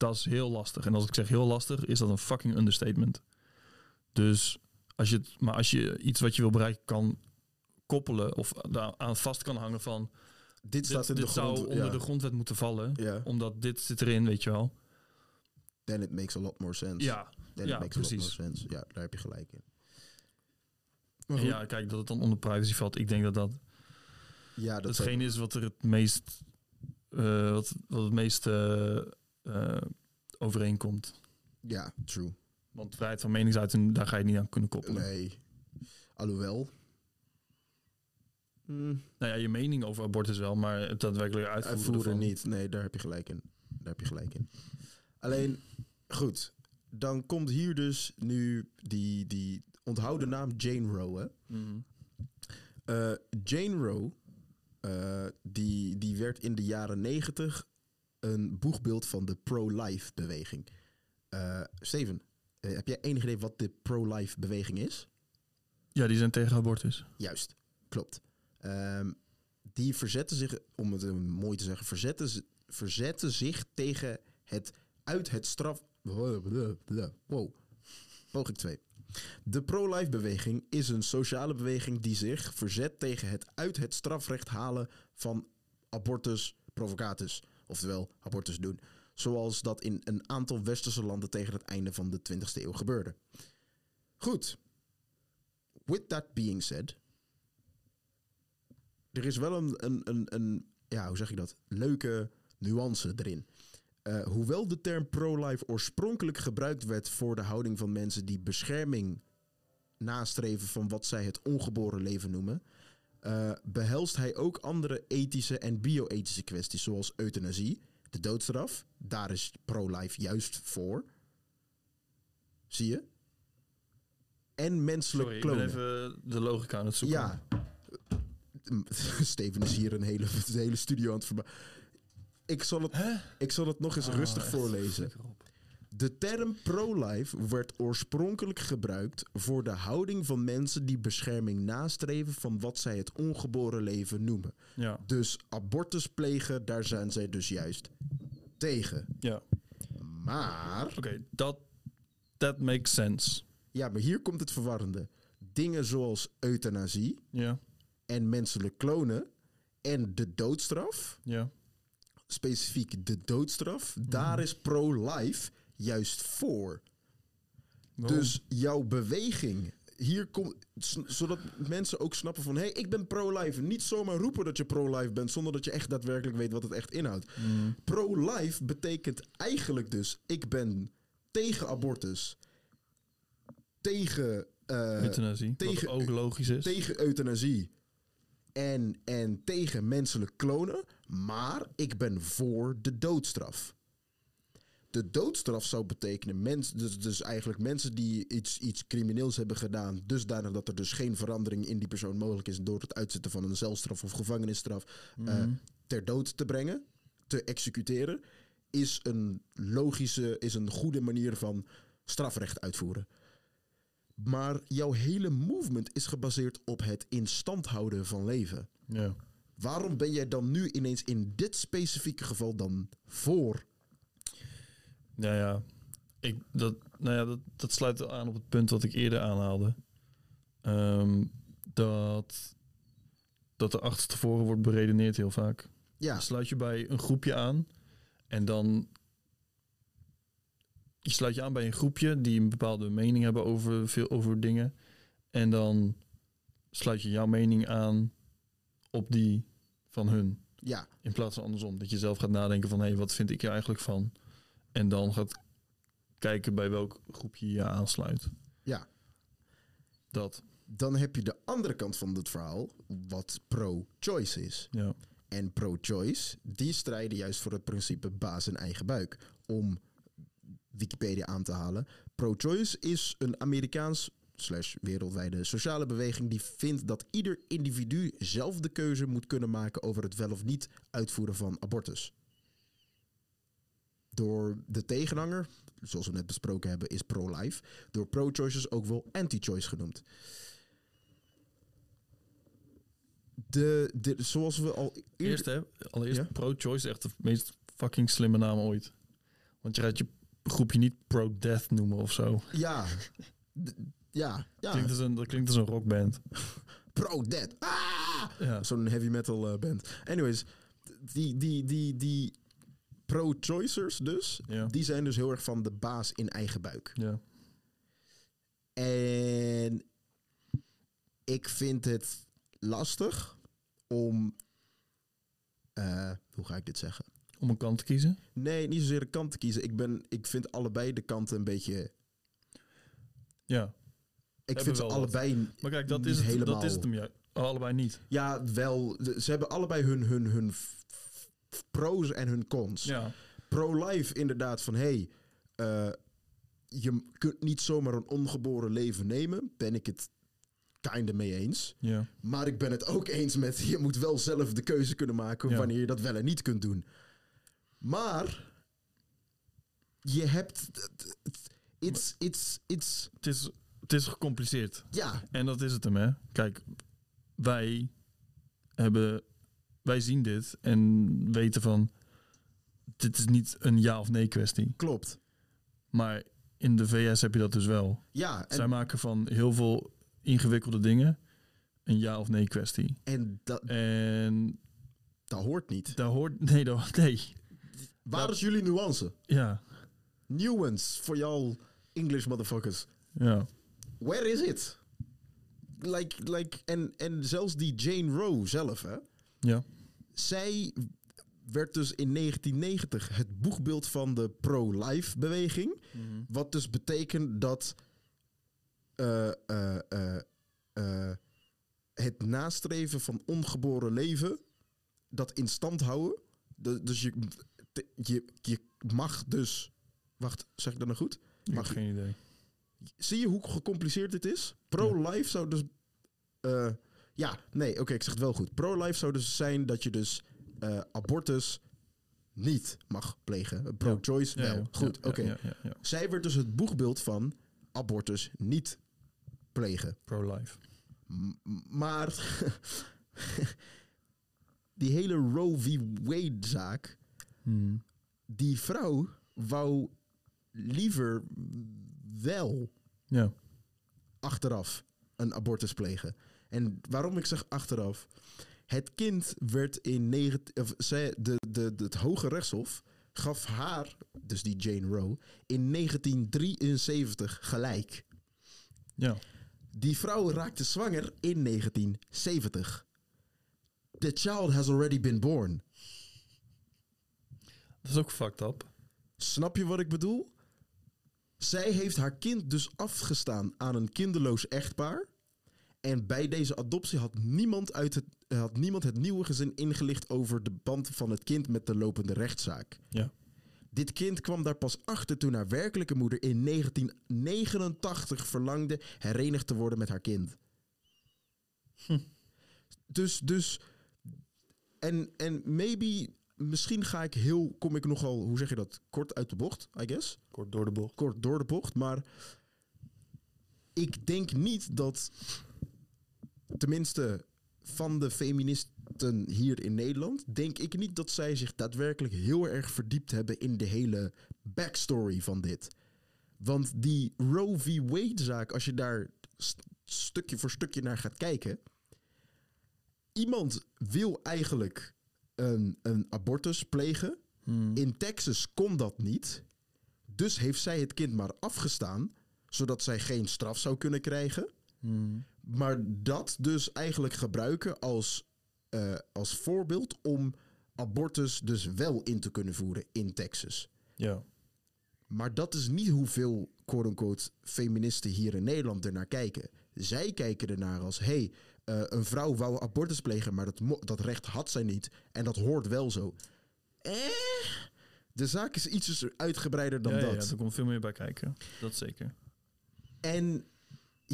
dat is heel lastig. En als ik zeg heel lastig, is dat een fucking understatement. Dus als je het, maar als je iets wat je wil bereiken kan koppelen of aan vast kan hangen van Dit staat dit, in dit de grond. zou onder ja. de grondwet moeten vallen, Ja. omdat dit zit erin, weet je wel. then it makes a lot more sense. Ja, then ja, it makes a lot precies. more sense. Ja, daar heb je gelijk in. Maar ja, kijk, dat het dan onder privacy valt. Ik denk dat dat ja, dat hetgeen is wat er het meest, eh, wat, wat het meest eh, eh, overeenkomt. Ja, true. Want vrijheid van meningsuiting, daar ga je niet aan kunnen koppelen. Nee. Alhoewel. Hmm, Nou ja, je mening over abortus wel, maar het daadwerkelijk uitvoeren, uitvoeren ervan- niet. Nee, daar heb je gelijk in. Daar heb je gelijk in. Alleen, goed. Dan komt hier dus nu die, die onthouden naam Jane Roe. Hè? Mhm. Eh, Jane Roe, eh, die, die werd in de jaren negentig een boegbeeld van de pro-life beweging. Eh, Steven, eh, heb jij enig idee wat de pro-life beweging is? Ja, die zijn tegen abortus. Juist, klopt. Ehm, die verzetten zich, om het mooi te zeggen, verzetten, verzetten zich tegen het uit het straf. Wow, poging 2. De pro-life beweging is een sociale beweging die zich verzet tegen het uit het strafrecht halen van abortus provocatus. Oftewel, abortus doen. Zoals dat in een aantal westerse landen tegen het einde van de 20e eeuw gebeurde. Goed. With that being said. Er is wel een, een, een, een ja, hoe zeg ik dat? Leuke nuance erin. Eh, hoewel de term pro-life oorspronkelijk gebruikt werd voor de houding van mensen die bescherming nastreven van wat zij het ongeboren leven noemen, eh, behelst hij ook andere ethische en bio-ethische kwesties, zoals euthanasie, de doodstraf. Daar is pro-life juist voor. Zie je? En menselijk Sorry, ik ben klonen. even de logica aan het zoeken. Ja. Steven is hier een hele, de hele studio aan het verbouwen. Ik zal het, ik zal het nog eens Oh, rustig voorlezen. De term pro-life werd oorspronkelijk gebruikt voor de houding van mensen die bescherming nastreven van wat zij het ongeboren leven noemen. Ja, Dus abortus plegen, daar zijn zij dus juist tegen. ja. Maar, Oké, dat that makes sense. ja, maar hier komt het verwarrende. Dingen zoals euthanasie Ja, en menselijk klonen en de doodstraf, ja. specifiek de doodstraf, daar is pro-life juist voor. Waarom? Dus jouw beweging. Hier komt, zodat mensen ook snappen van... hé, hey, ik ben pro-life. Niet zomaar roepen dat je pro-life bent... zonder dat je echt daadwerkelijk weet wat het echt inhoudt. Mm. Pro-life betekent eigenlijk dus... ik ben tegen abortus. Tegen, eh, euthanasie, tegen- ook logisch is. tegen euthanasie. En, en tegen menselijk klonen. Maar ik ben voor de doodstraf. De doodstraf zou betekenen, mens, dus, dus eigenlijk mensen die iets, iets crimineels hebben gedaan, dusdanig dat er dus geen verandering in die persoon mogelijk is door het uitzetten van een celstraf of gevangenisstraf, eh, Mhm. ter dood te brengen, te executeren, is een logische, is een goede manier van strafrecht uitvoeren. Maar jouw hele movement is gebaseerd op het in stand houden van leven. Ja. Waarom ben jij dan nu ineens in dit specifieke geval dan voor? Ja, ja. Ik, dat, nou ja, dat, dat sluit aan op het punt wat ik eerder aanhaalde. Ehm, dat, dat er achter tevoren wordt beredeneerd heel vaak. Ja, sluit je bij een groepje aan en dan... Je sluit je aan bij een groepje die een bepaalde mening hebben over, veel, over dingen. En dan sluit je jouw mening aan op die van hun. ja, In plaats van andersom. Dat je zelf gaat nadenken van... hé, hey, wat vind ik er eigenlijk van? En dan gaat kijken bij welk groepje je aansluit. ja. Dat, Dan heb je de andere kant van het verhaal, wat pro-choice is. ja. En pro-choice, die strijden juist voor het principe baas en eigen buik. Om Wikipedia aan te halen. Pro-choice is een Amerikaans slash wereldwijde sociale beweging die vindt dat ieder individu zelf de keuze moet kunnen maken over het wel of niet uitvoeren van abortus. Door de tegenhanger, zoals we net besproken hebben, is pro-life. Door pro-choices ook wel anti-choice genoemd. De, de, zoals we al eerder... Eerst hè, allereerst Ja? pro-choice echt de meest fucking slimme naam ooit. Want je gaat je groepje niet pro-death noemen of zo. Ja. Ja, ja. Klinkt als een, dat klinkt als een rockband. Pro-dead. Ah! Ja. Zo'n heavy metal eh, band. Anyways, die, die, die, die pro-choicers dus, Ja. die zijn dus heel erg van de baas in eigen buik. Ja. En ik vind het lastig om. eh, hoe ga ik dit zeggen? Om een kant te kiezen. Nee, niet zozeer de kant te kiezen. Ik, ben, ik vind allebei de kanten een beetje. Ja. Ik vind ze wat. allebei. Maar kijk, dat is, het, helemaal. dat is het hem juist. Oh, allebei niet. Ja, wel. Ze hebben allebei hun, hun, hun pro's en hun cons. Ja. Pro-life inderdaad van hey, eh, je kunt niet zomaar een ongeboren leven nemen. Ben ik het kinder mee eens. Ja. Maar ik ben het ook eens met je moet wel zelf de keuze kunnen maken Ja. wanneer je dat wel en niet kunt doen. Maar je hebt. It's, it's, it's, Het is, het is gecompliceerd. ja, En dat is het hem, hè. Kijk, wij hebben... Wij zien dit en weten van... Dit is niet een ja of nee kwestie. klopt. Maar in de VS heb je dat dus wel. Ja, en, Zij maken van heel veel ingewikkelde dingen een ja of nee kwestie. en dat, En dat hoort niet. daar hoort... Nee, daar, nee. Waar is jullie nuance? Ja. Nuance voor jou English motherfuckers. Ja. Where is it? Like, like, en, en zelfs die Jane Roe zelf, hè? Ja. Zij werd dus in 1990 het boegbeeld van de pro-life beweging. Wat dus betekent dat eh, eh, eh, het nastreven van ongeboren leven, dat in stand houden. De- dus je, je, je mag dus. Wacht, zeg ik dat nou goed? Ik heb Mag- geen idee. Zie je hoe gecompliceerd dit is? Pro-life zou dus. Ja, nee, oké, ik zeg het wel goed. Pro-life zou dus zijn dat je dus eh, abortus niet mag plegen. Pro-choice Ja, wel. ja, Goed, oké. Zij werd dus het boegbeeld van abortus niet plegen. Pro-life. Maar die hele Roe v. Wade-zaak, Hmm. die vrouw wou liever wel Ja. achteraf een abortus plegen. En waarom ik zeg achteraf? Het kind werd in negen, of zij, de, de, de, het Hoge Rechtshof gaf haar, dus die Jane Roe, in 1973 gelijk. Ja. Die vrouw raakte zwanger in 1970. The child has already been born. Dat is ook fucked up. Snap je wat ik bedoel? Zij heeft haar kind dus afgestaan aan een kinderloos echtpaar. En bij deze adoptie had niemand, uit het, had niemand het nieuwe gezin ingelicht over de band van het kind met de lopende rechtszaak. Ja. Dit kind kwam daar pas achter toen haar werkelijke moeder in 1989 verlangde herenigd te worden met haar kind. Dus, dus, en, en maybe, misschien ga ik heel, kom ik nogal, hoe zeg je dat, kort uit de bocht, I guess. Kort door de bocht. Kort door de bocht, maar ik denk niet dat, tenminste van de feministen hier in Nederland, denk ik niet dat zij zich daadwerkelijk heel erg verdiept hebben in de hele backstory van dit. Want die Roe v. Wade-zaak, als je daar st- stukje voor stukje naar gaat kijken. Iemand wil eigenlijk een, een abortus plegen. Hmm. In Texas kon dat niet. Dus heeft zij het kind maar afgestaan. Zodat zij geen straf zou kunnen krijgen. Hmm. Maar dat dus eigenlijk gebruiken als, eh, als voorbeeld om abortus dus wel in te kunnen voeren in Texas. Ja. Maar dat is niet hoeveel quote-unquote feministen hier in Nederland ernaar kijken. Zij kijken ernaar als, hé, hey, eh, een vrouw wou abortus plegen, maar dat, dat recht had zij niet. En dat hoort wel zo. Eh, de zaak is iets uitgebreider dan ja, dat. ja, er komt veel meer bij kijken. Dat zeker. En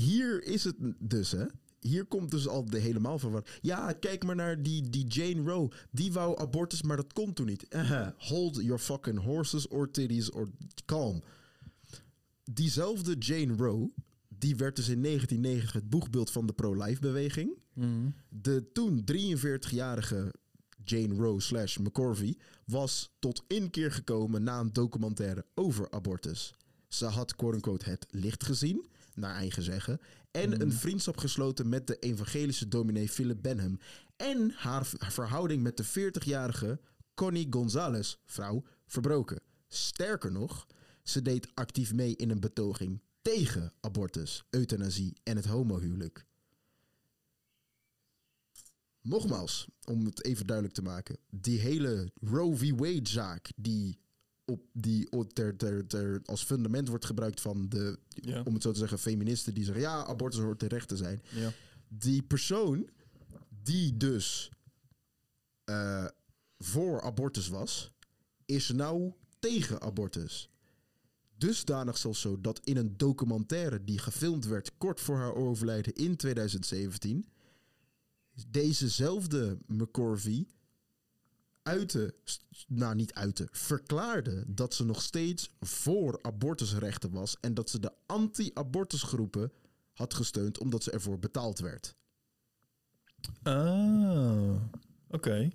hier is het dus, hè. Hier komt dus al de helemaal van. Ja, kijk maar naar die, die Jane Roe. Die wou abortus, maar dat kon toen niet. Eh, hold your fucking horses or titties or calm. Diezelfde Jane Roe, die werd dus in 1990 het boegbeeld van de pro-life beweging. Hmm. De toen 43-jarige Jane Roe slash McCorvey was tot inkeer gekomen na een documentaire over abortus. Ze had quote-unquote het licht gezien, naar eigen zeggen, en een vriendschap gesloten met de evangelische dominee Philip Benham. En haar verhouding met de 40-jarige Connie Gonzalez, vrouw, verbroken. Sterker nog, ze deed actief mee in een betoging tegen abortus, euthanasie en het homohuwelijk. Nogmaals, om het even duidelijk te maken. Die hele Roe v. Wade-zaak die, op, die ter, ter, ter, als fundament wordt gebruikt van de, Ja. om het zo te zeggen, feministen die zeggen... ja, abortus hoort terecht te zijn Ja. die persoon die dus eh, voor abortus was, is nou tegen abortus. Dusdanig zelfs zo dat in een documentaire die gefilmd werd kort voor haar overlijden in 2017, dezezelfde McCorvey uitte, nou niet uitte, verklaarde dat ze nog steeds voor abortusrechten was en dat ze de anti-abortusgroepen had gesteund omdat ze ervoor betaald werd. Ah, oké.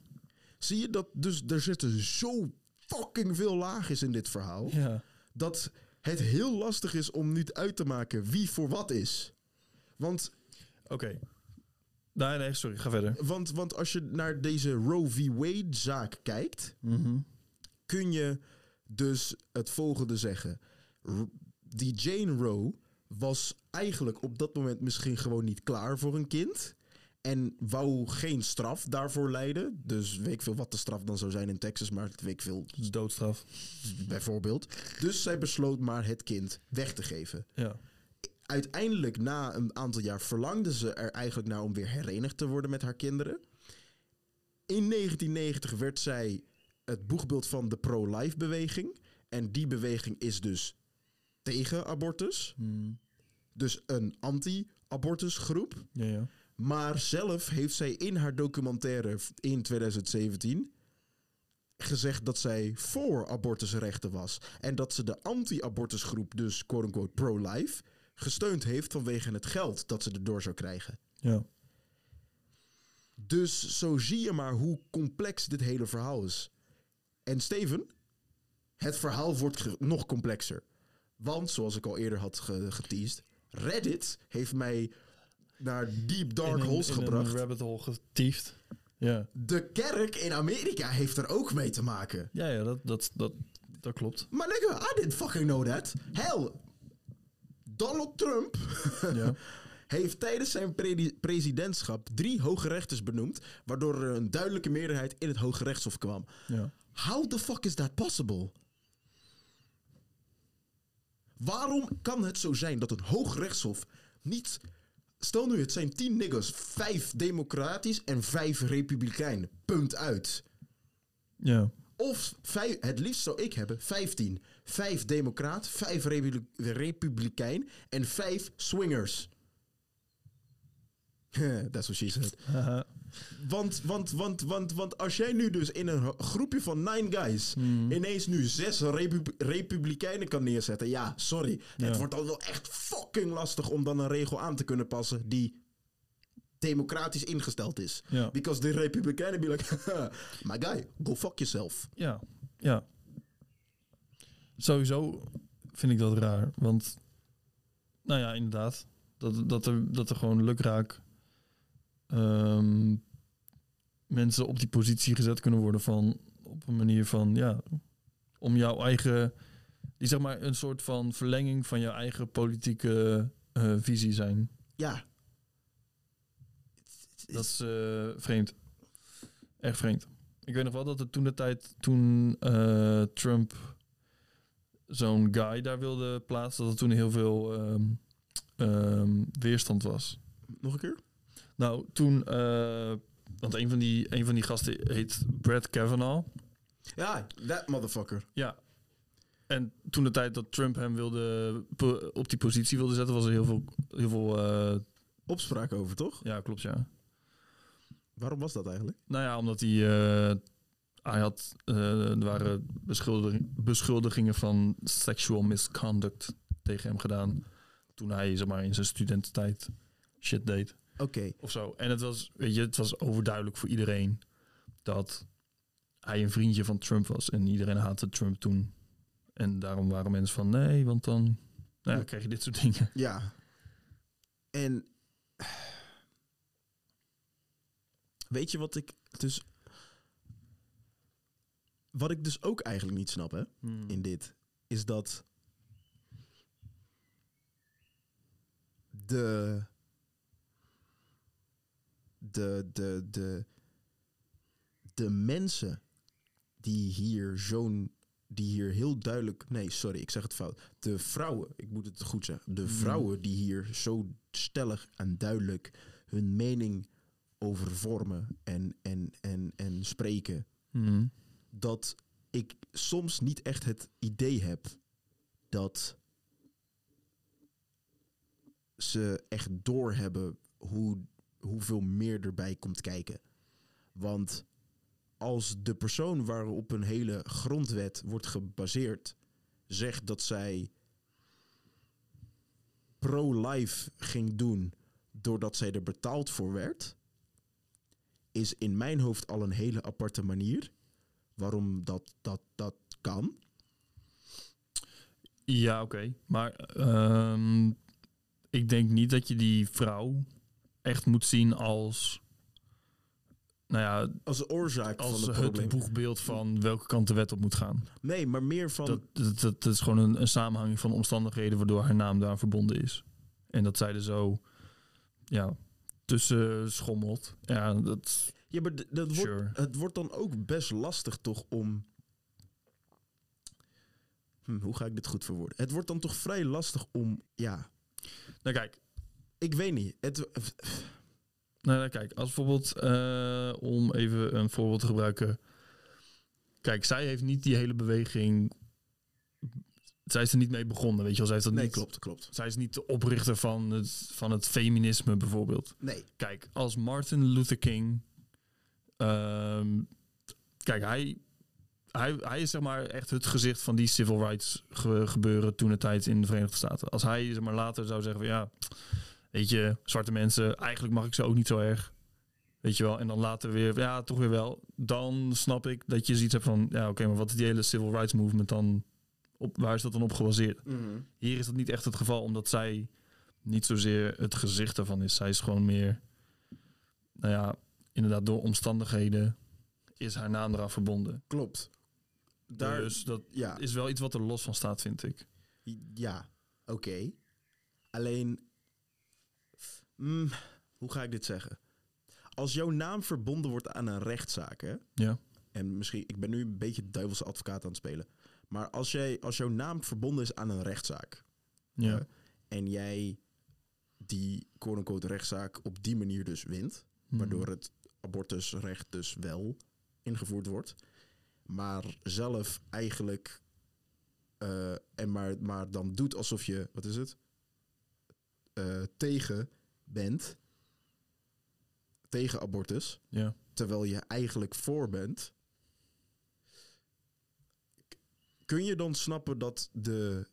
Zie je dat dus er zitten zo fucking veel laagjes in dit verhaal Ja. dat het heel lastig is om nu uit te maken wie voor wat is. Want, Oké. Nee, nee, sorry. Ga verder. want, want als je naar deze Roe v. Wade zaak kijkt, Mhm. kun je dus het volgende zeggen. Die Jane Roe was eigenlijk op dat moment misschien gewoon niet klaar voor een kind. En wou geen straf daarvoor leiden. Dus weet ik veel wat de straf dan zou zijn in Texas. Maar weet ik veel, doodstraf. bijvoorbeeld. Dus zij besloot maar het kind weg te geven. Ja. Uiteindelijk, na een aantal jaar, verlangde ze er eigenlijk naar om weer herenigd te worden met haar kinderen. In 1990 werd zij het boegbeeld van de pro-life beweging. En die beweging is dus tegen abortus. Hmm. Dus een anti-abortusgroep. Ja, ja. Maar zelf heeft zij in haar documentaire in 2017 gezegd dat zij voor abortusrechten was. En dat ze de anti-abortusgroep, dus quote-unquote pro-life, gesteund heeft vanwege het geld dat ze erdoor zou krijgen. Ja. Dus zo zie je maar hoe complex dit hele verhaal is. En Steven, het verhaal wordt nog complexer. Want, zoals ik al eerder had ge- geteased, Reddit heeft mij naar deep dark een- holes gebracht. Een rabbit hole getiefd. Ja. De kerk in Amerika heeft er ook mee te maken. Ja, ja, dat, dat, dat, dat klopt. Maar nigga, I didn't fucking know that. Hell, Donald Trump Ja. heeft tijdens zijn pre- presidentschap drie hoge rechters benoemd, waardoor er een duidelijke meerderheid in het Hoge Rechtshof kwam. ja. How the fuck is that possible? Waarom kan het zo zijn dat een Hoog Rechtshof niet... Stel nu, het zijn tien niggers, vijf democratisch en vijf republikein. Punt uit. Ja. Of vijf, het liefst zou ik hebben 15. Vijf democraat, vijf repu- republikein en vijf swingers. That's what she said. Haha. Want, want, want, want, want als jij nu dus in een groepje van nine guys ineens nu zes repu- republikeinen kan neerzetten. Ja, sorry. Ja. Het wordt dan wel echt fucking lastig om dan een regel aan te kunnen passen die democratisch ingesteld is. Ja. Because de republikeinen be like, my guy, go fuck yourself. Ja, ja. Sowieso vind ik dat raar. Want, nou ja, inderdaad. Dat, dat, er, dat er gewoon lukraak ehm, mensen op die positie gezet kunnen worden van op een manier van ja, om jouw eigen, die zeg maar een soort van verlenging van jouw eigen politieke eh, visie zijn. Ja. Dat is eh, vreemd. Echt vreemd. Ik weet nog wel dat er toen de tijd, toen eh, Trump zo'n guy daar wilde plaatsen, dat er toen heel veel ehm, ehm, weerstand was. Nog een keer? Nou, toen, eh, want een van, die, een van die gasten heet Brad Kavanaugh. Ja, that motherfucker. Ja. En toen de tijd dat Trump hem wilde op die positie wilde zetten, was er heel veel, heel veel eh, Opspraak over, toch? ja, klopt ja. Waarom was dat eigenlijk? Nou ja, omdat hij, eh, hij had, eh, er waren beschuldiging, beschuldigingen van sexual misconduct tegen hem gedaan. Toen hij, zeg maar, in zijn studententijd shit deed. Oké. Of zo. En het was, weet je, het was overduidelijk voor iedereen dat hij een vriendje van Trump was. En iedereen haatte Trump toen. En daarom waren mensen van, nee, want dan nou ja, Ja. krijg je dit soort dingen. Ja. En... Weet je wat ik... Dus... wat ik dus ook eigenlijk niet snap, hè, Hmm. in dit, is dat de, de, de, de, de mensen die hier zo'n, die hier heel duidelijk, nee, sorry, ik zeg het fout. De vrouwen, ik moet het goed zeggen, de Hmm. vrouwen die hier zo stellig en duidelijk hun mening over vormen en, en, en, en spreken, Hmm. Dat ik soms niet echt het idee heb dat ze echt doorhebben hoe, hoeveel meer erbij komt kijken. Want als de persoon waarop een hele grondwet wordt gebaseerd zegt dat zij pro-life ging doen doordat zij er betaald voor werd, is in mijn hoofd al een hele aparte manier waarom dat, dat, dat kan. Ja, oké. Maar ehm, ik denk niet dat je die vrouw echt moet zien als... Nou ja, Als de oorzaak als van het het probleem. boegbeeld van welke kant de wet op moet gaan. Nee, maar meer van... Dat, dat, dat, dat is gewoon een, een samenhang van omstandigheden waardoor haar naam daar verbonden is. En dat zij er zo ja, tussen schommelt. Ja, dat ja, maar dat wordt, het wordt dan ook best lastig toch om... Hm, hoe ga ik dit goed verwoorden? Het wordt dan toch vrij lastig om... Ja, Nou kijk, ik weet niet. Het, nou, nou, kijk als bijvoorbeeld, eh, om even een voorbeeld te gebruiken. Kijk, zij heeft niet die hele beweging... Zij is er niet mee begonnen, weet je wel. Zij, heeft dat nee, niet, klopt, klopt. zij is niet de oprichter van het, van het feminisme bijvoorbeeld. Nee, Kijk, als Martin Luther King. Ehm, kijk, hij, hij, hij is zeg maar echt het gezicht van die civil rights ge- gebeuren toen de tijd in de Verenigde Staten. Als hij zeg maar later zou zeggen van ja, weet je, zwarte mensen, eigenlijk mag ik ze ook niet zo erg. Weet je wel, en dan later weer, ja, toch weer wel. Dan snap ik dat je zoiets hebt van, ja, oké, maar wat is die hele civil rights movement dan? Op, waar is dat dan op gebaseerd? Hier is dat niet echt het geval, omdat zij niet zozeer het gezicht ervan is. Zij is gewoon meer, nou ja, inderdaad door omstandigheden is haar naam eraan verbonden. klopt. Daar, dus dat ja, is wel iets wat er los van staat, vind ik. ja oké. Alleen, mm, hoe ga ik dit zeggen? Als jouw naam verbonden wordt aan een rechtszaak, hè? Ja. en misschien, ik ben nu een beetje duivelse advocaat aan het spelen. Maar als, jij, als jouw naam verbonden is aan een rechtszaak. Ja. hè, en jij die quote-unquote rechtszaak op die manier dus wint. Mhm. Waardoor het abortusrecht dus wel ingevoerd wordt. Maar zelf eigenlijk. eh, en maar, maar dan doet alsof je. Wat is het? eh, tegen bent. Tegen abortus Ja. terwijl je eigenlijk voor bent. Kun je dan snappen dat de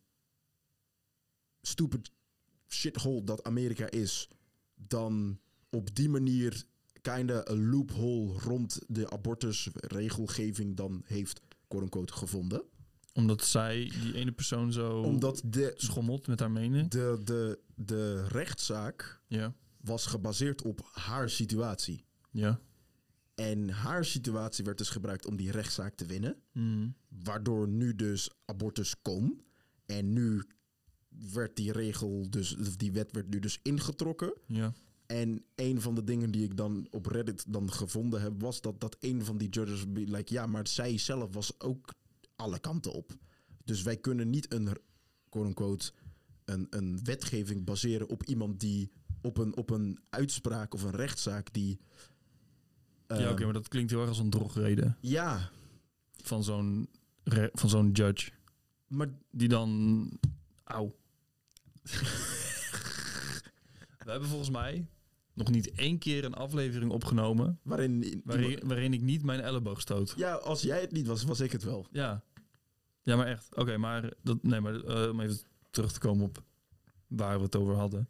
stupid shithole dat Amerika is, dan op die manier kinda een loophole rond de abortusregelgeving dan heeft, quote-unquote, gevonden? Omdat zij, die ene persoon zo Omdat de, schommelt met haar mening. de, de, de rechtszaak Ja. was gebaseerd op haar situatie. Ja. En haar situatie werd dus gebruikt om die rechtszaak te winnen. Mhm. Waardoor nu dus abortus kon. En nu werd die regel, dus of die wet werd nu dus ingetrokken. Ja. En een van de dingen die ik dan op Reddit dan gevonden heb, was dat, dat een van die judges, like, ja, maar zij zelf was ook alle kanten op. Dus wij kunnen niet een, quote-unquote, een, een wetgeving baseren op iemand die, op een, op een uitspraak of een rechtszaak die... ja, ehm, oké, maar dat klinkt heel erg als een drogreden Ja, van zo'n van zo'n judge. maar Die dan... Auw. We hebben volgens mij nog niet één keer een aflevering opgenomen... waarin... waarin, waarin ik niet mijn elleboog stoot. Ja, als jij het niet was, was ik het wel. Ja. Ja, maar echt. Oké, maar, dat, nee, maar eh, om even terug te komen op waar we het over hadden.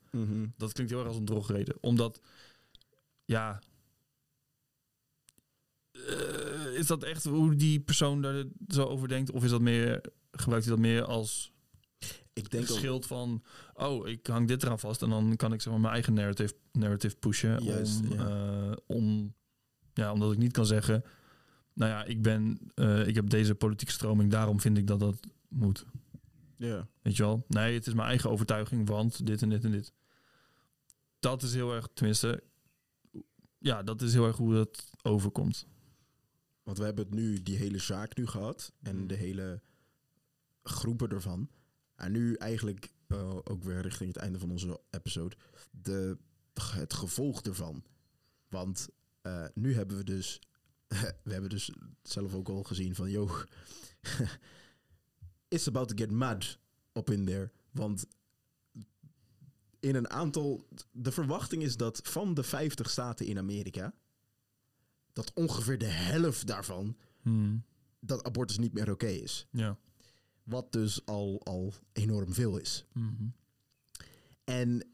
Dat klinkt heel erg als een drogreden. Omdat, ja... eh, is dat echt hoe die persoon daar zo over denkt? Of is dat meer, gebruikt hij dat meer als Ik denk ook, schild van... Oh, ik hang dit eraan vast en dan kan ik zeg maar mijn eigen narrative, narrative pushen. Juist, om, ja. eh, om, ja, omdat ik niet kan zeggen... nou ja, ik ben, eh, ik heb deze politieke stroming, daarom vind ik dat dat moet. Ja. Weet je wel? Nee, het is mijn eigen overtuiging, want dit en dit en dit. Dat is heel erg, tenminste, ja, dat is heel erg hoe dat overkomt. Want we hebben het nu, die hele zaak nu gehad. En Mhm. de hele groepen ervan. En nu eigenlijk eh, ook weer richting het einde van onze episode. De, het gevolg ervan. Want eh, nu hebben we dus... we hebben dus zelf ook al gezien van... Yo, it's about to get mad up in there. Want in een aantal... De verwachting is dat van de 50 staten in Amerika... dat ongeveer de helft daarvan Hmm. dat abortus niet meer oké is. Ja. Wat dus al, al enorm veel is. Mhm. En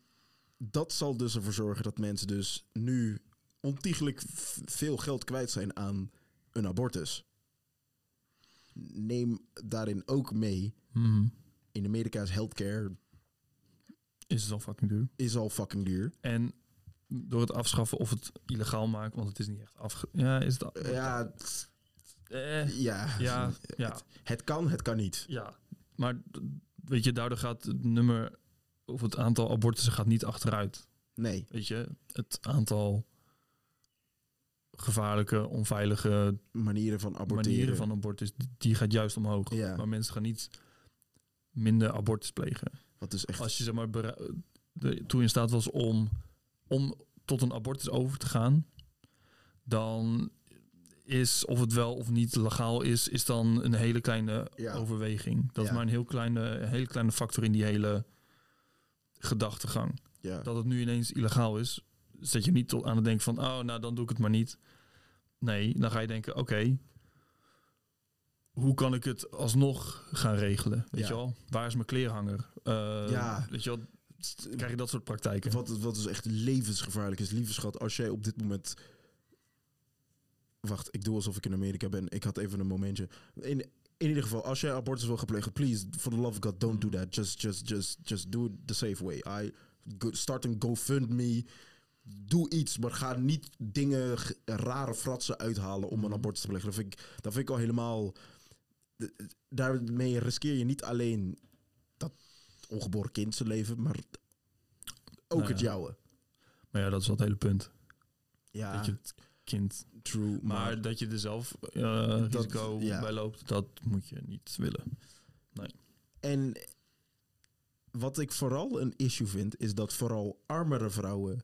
dat zal dus ervoor zorgen dat mensen dus nu ontiegelijk veel geld kwijt zijn aan een abortus. Neem daarin ook mee, Mhm. in Amerika is healthcare Is het al fucking duur. is al fucking duur. En door het afschaffen of het illegaal maken, want het is niet echt afge... Ja, is het... Ja, Eh, ja, ja, ja, Het, het kan, het kan niet. ja. Maar weet je, daardoor gaat het nummer of het aantal abortussen gaat niet achteruit. Nee, Weet je, het aantal gevaarlijke, onveilige manieren van aborteren. manieren van abortus, die- gaat juist omhoog. Ja. Maar mensen gaan niet minder abortus plegen. Wat dus echt... Als je zeg maar de, toe in staat was om, om tot een abortus over te gaan, dan is of het wel of niet legaal is, is dan een hele kleine Ja. overweging. Dat Ja. is maar een heel kleine, een hele kleine factor in die hele gedachtegang. ja. Dat het nu ineens illegaal is, zet je niet aan het denken van, oh, nou dan doe ik het maar niet. Nee, dan ga je denken, oké, hoe kan ik het alsnog gaan regelen? Weet Ja. je wel? Waar is mijn kleerhanger? Eh, Ja. Weet je wel? Krijg je dat soort praktijken? Wat, wat is echt levensgevaarlijk is, lieve schat, als jij op dit moment. Wacht, ik doe alsof ik in Amerika ben. Ik had even een momentje. In, in ieder geval, als jij abortus wil gaan plegen, please, for the love of God, don't do that. Just, just, just, just do it the safe way. I go, start een GoFundMe. Doe iets, maar ga niet dingen, rare fratsen uithalen om een Mhm. abortus te plegen. Dat vind ik, dat vind ik al helemaal. Daarmee riskeer je niet alleen dat ongeboren kind zijn leven, maar ook Nou het jouwe. Maar ja, dat is wel het hele punt. Ja, Dat je het kind... true. Maar, Maar, dat je er zelf eh, Dat- risico ja. bij loopt, dat moet je niet willen. en wat ik vooral een issue vind, is dat vooral armere vrouwen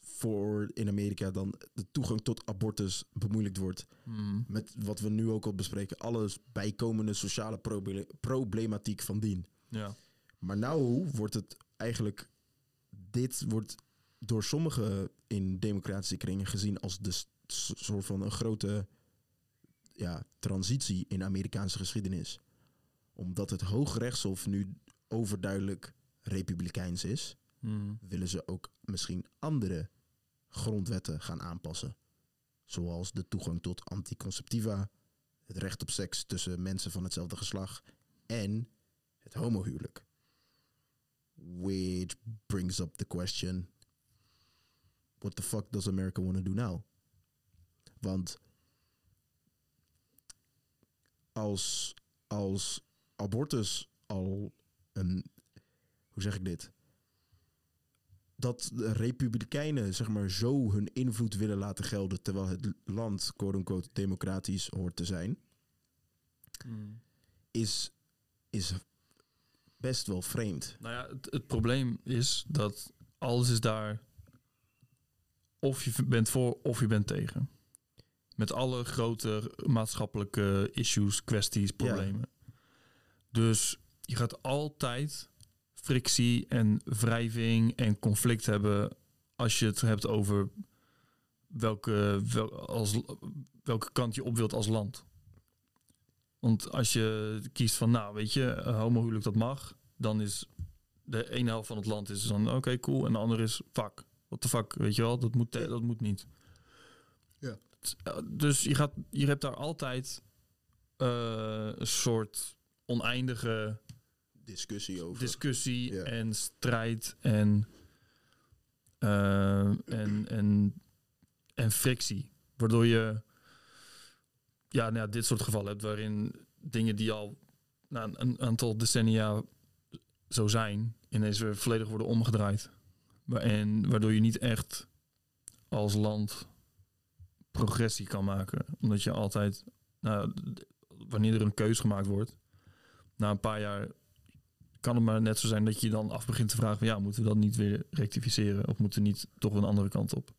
voor in Amerika dan de toegang tot abortus bemoeilijkt wordt. Hmm. Met wat we nu ook al bespreken, alles bijkomende sociale proble- problematiek van dien. Ja. Maar nou wordt het eigenlijk, dit wordt door sommigen in democratische kringen gezien als de soort van een grote ja, transitie in Amerikaanse geschiedenis. Omdat het Hooggerechtshof nu overduidelijk republikeins is, Hmm. willen ze ook misschien andere grondwetten gaan aanpassen. Zoals de toegang tot anticonceptiva, het recht op seks tussen mensen van hetzelfde geslacht en het homohuwelijk. Which brings up the question: what the fuck does America want to do now? Want als, als abortus al een. Hoe zeg ik dit? Dat de Republikeinen zeg maar zo hun invloed willen laten gelden. terwijl het land, quote-unquote, democratisch hoort te zijn. Hmm. Is, is best wel vreemd. Nou ja, het, het probleem is dat alles is daar. Of je bent voor of je bent tegen. Met alle grote maatschappelijke issues, kwesties, problemen. Dus je gaat altijd frictie en wrijving en conflict hebben als je het hebt over welke, wel, als, welke kant je op wilt als land. Want als je kiest van, nou weet je, eh, homohuwelijk dat mag, dan is de ene helft van het land is dan oké cool en de andere is fuck. What the fuck, weet je wel? Dat moet, dat moet niet. Ja. Dus je, gaat, je hebt daar altijd eh, een soort oneindige Discussie over. discussie Ja. en strijd en, eh, en, en, en frictie. Waardoor je ja, nou ja, dit soort gevallen hebt waarin dingen die al na een, een aantal decennia zo zijn, ineens weer volledig worden omgedraaid. En waardoor je niet echt als land progressie kan maken. Omdat je altijd, nou, wanneer er een keus gemaakt wordt, na een paar jaar kan het maar net zo zijn dat je dan af begint te vragen van ja, moeten we dat niet weer rectificeren of moeten we niet toch een andere kant op?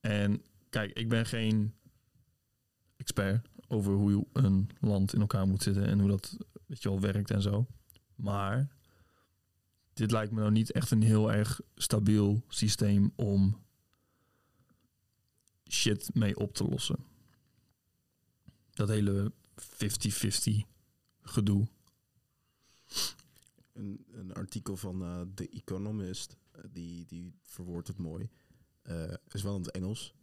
En kijk, ik ben geen expert over hoe een land in elkaar moet zitten en hoe dat weet je wel werkt en zo. Maar dit lijkt me nou niet echt een heel erg stabiel systeem om shit mee op te lossen. Dat hele 50-50 gedoe. Een, een artikel van eh, The Economist, eh, die, die verwoordt het mooi. Eh, is wel in het Engels.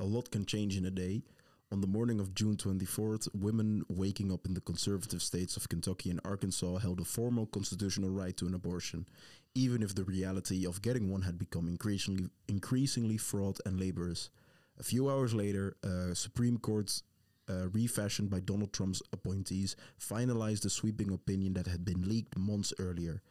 A lot can change in a day. On the morning of June 24th, women waking up in the conservative states of Kentucky and Arkansas held a formal constitutional right to an abortion, even if the reality of getting one had become increasingly, increasingly fraught and laborious. A few hours later, uh, Supreme Court, uh, refashioned by Donald Trump's appointees, finalized a sweeping opinion that had been leaked months earlier.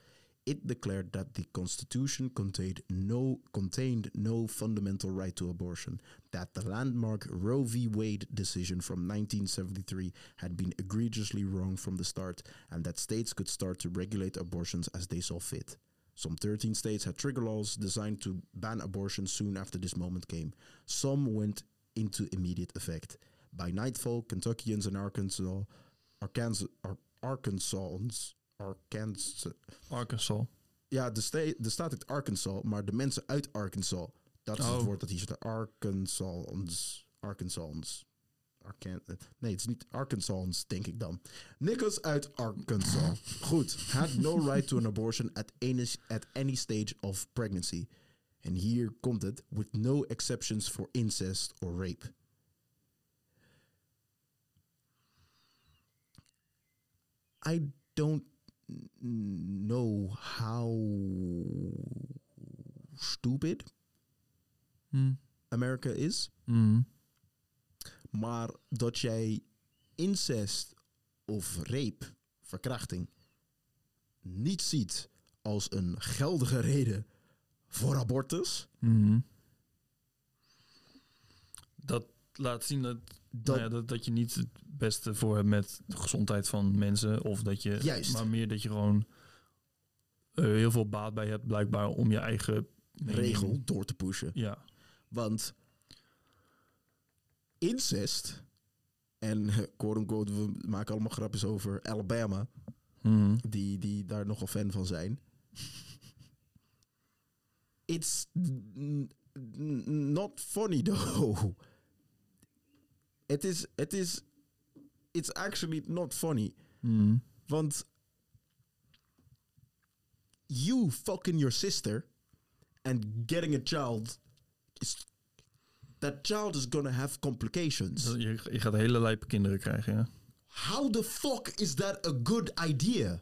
It declared that the Constitution contained no contained no fundamental right to abortion, that the landmark Roe v. Wade decision from 1973 had been egregiously wrong from the start, and that states could start to regulate abortions as they saw fit. Some 13 states had trigger laws designed to ban abortion soon after this moment came. Some went into immediate effect. By nightfall, Kentuckians and Arkansas, Arkansas, Ar- Arkansans, Arkansas, Arkansas. ja, de, sta- de staat uit Arkansas, maar de mensen uit Arkansas, dat is Oh. het woord dat hier staat. Arkansans, Arkansans. Arkan nee, het is niet Arkansans, denk ik dan. Nichols uit Arkansas. Goed. Had no right to an abortion at any, at any stage of pregnancy. En hier komt het. With no exceptions for incest or rape. I don't know how stupid Hm. America is. Hm. Maar dat jij incest of rape, verkrachting, niet ziet als een geldige reden voor abortus. Mhm. Dat laat zien dat, Dat, nou ja, dat, dat je niet het beste voor hebt met de gezondheid van mensen. Of dat je, Juist. maar meer dat je gewoon eh, heel veel baat bij hebt, blijkbaar om je eigen regel door te pushen. Ja. Want incest, en eh, quote-unquote, we maken allemaal grapjes over Alabama, Mhm. die, die daar nogal fan van zijn. It's not funny though. Het is, het is, it's actually not funny. Mhm. Want you fucking your sister and getting a child is that child is gonna have complications. Je, je gaat hele lijpe kinderen krijgen, ja. How the fuck is that a good idea?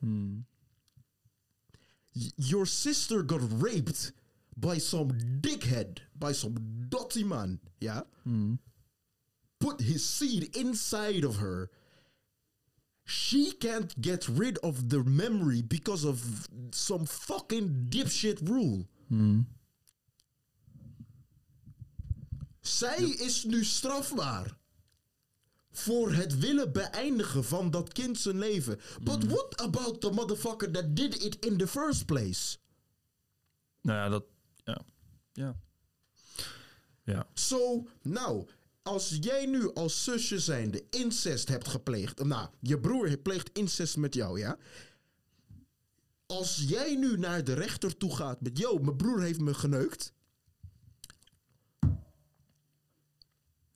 Y- your sister got raped by some dickhead, by some dotty man, yeah? Mhm. Put his seed inside of her. She can't get rid of the memory because of some fucking dipshit rule. Mhm. Zij is nu strafbaar. Voor het willen beëindigen van dat kind zijn leven. But what about the motherfucker that did it in the first place? Nou ja, dat... Ja. Ja. Ja. Zo, nou, als jij nu als zusje zijnde incest hebt gepleegd. Nou, je broer pleegt incest met jou, ja? Als jij nu naar de rechter toe gaat met... Yo, mijn broer heeft me geneukt.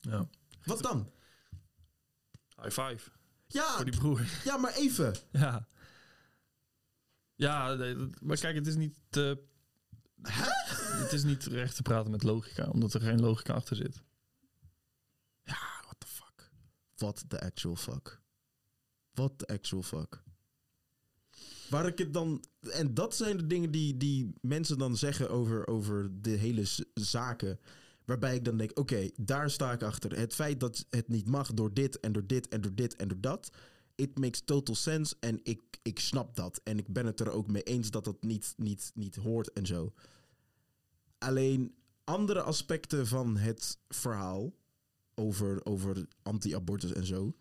ja. Wat dan? High five. Ja, Voor die broer. ja maar even. Ja. Ja, maar kijk, het is niet... te Het is niet recht te praten met logica, omdat er geen logica achter zit. Ja, what the fuck? What the actual fuck? What the actual fuck? Waar ik het dan... En dat zijn de dingen die, die mensen dan zeggen over, over de hele zaken. Waarbij ik dan denk, oké, daar sta ik achter. Het feit dat het niet mag door dit en door dit en door dit en door dat. It makes total sense en ik, ik snap dat. En ik ben het er ook mee eens dat dat niet, niet, niet hoort en zo. Alleen andere aspecten van het verhaal over, over anti-abortus en zo.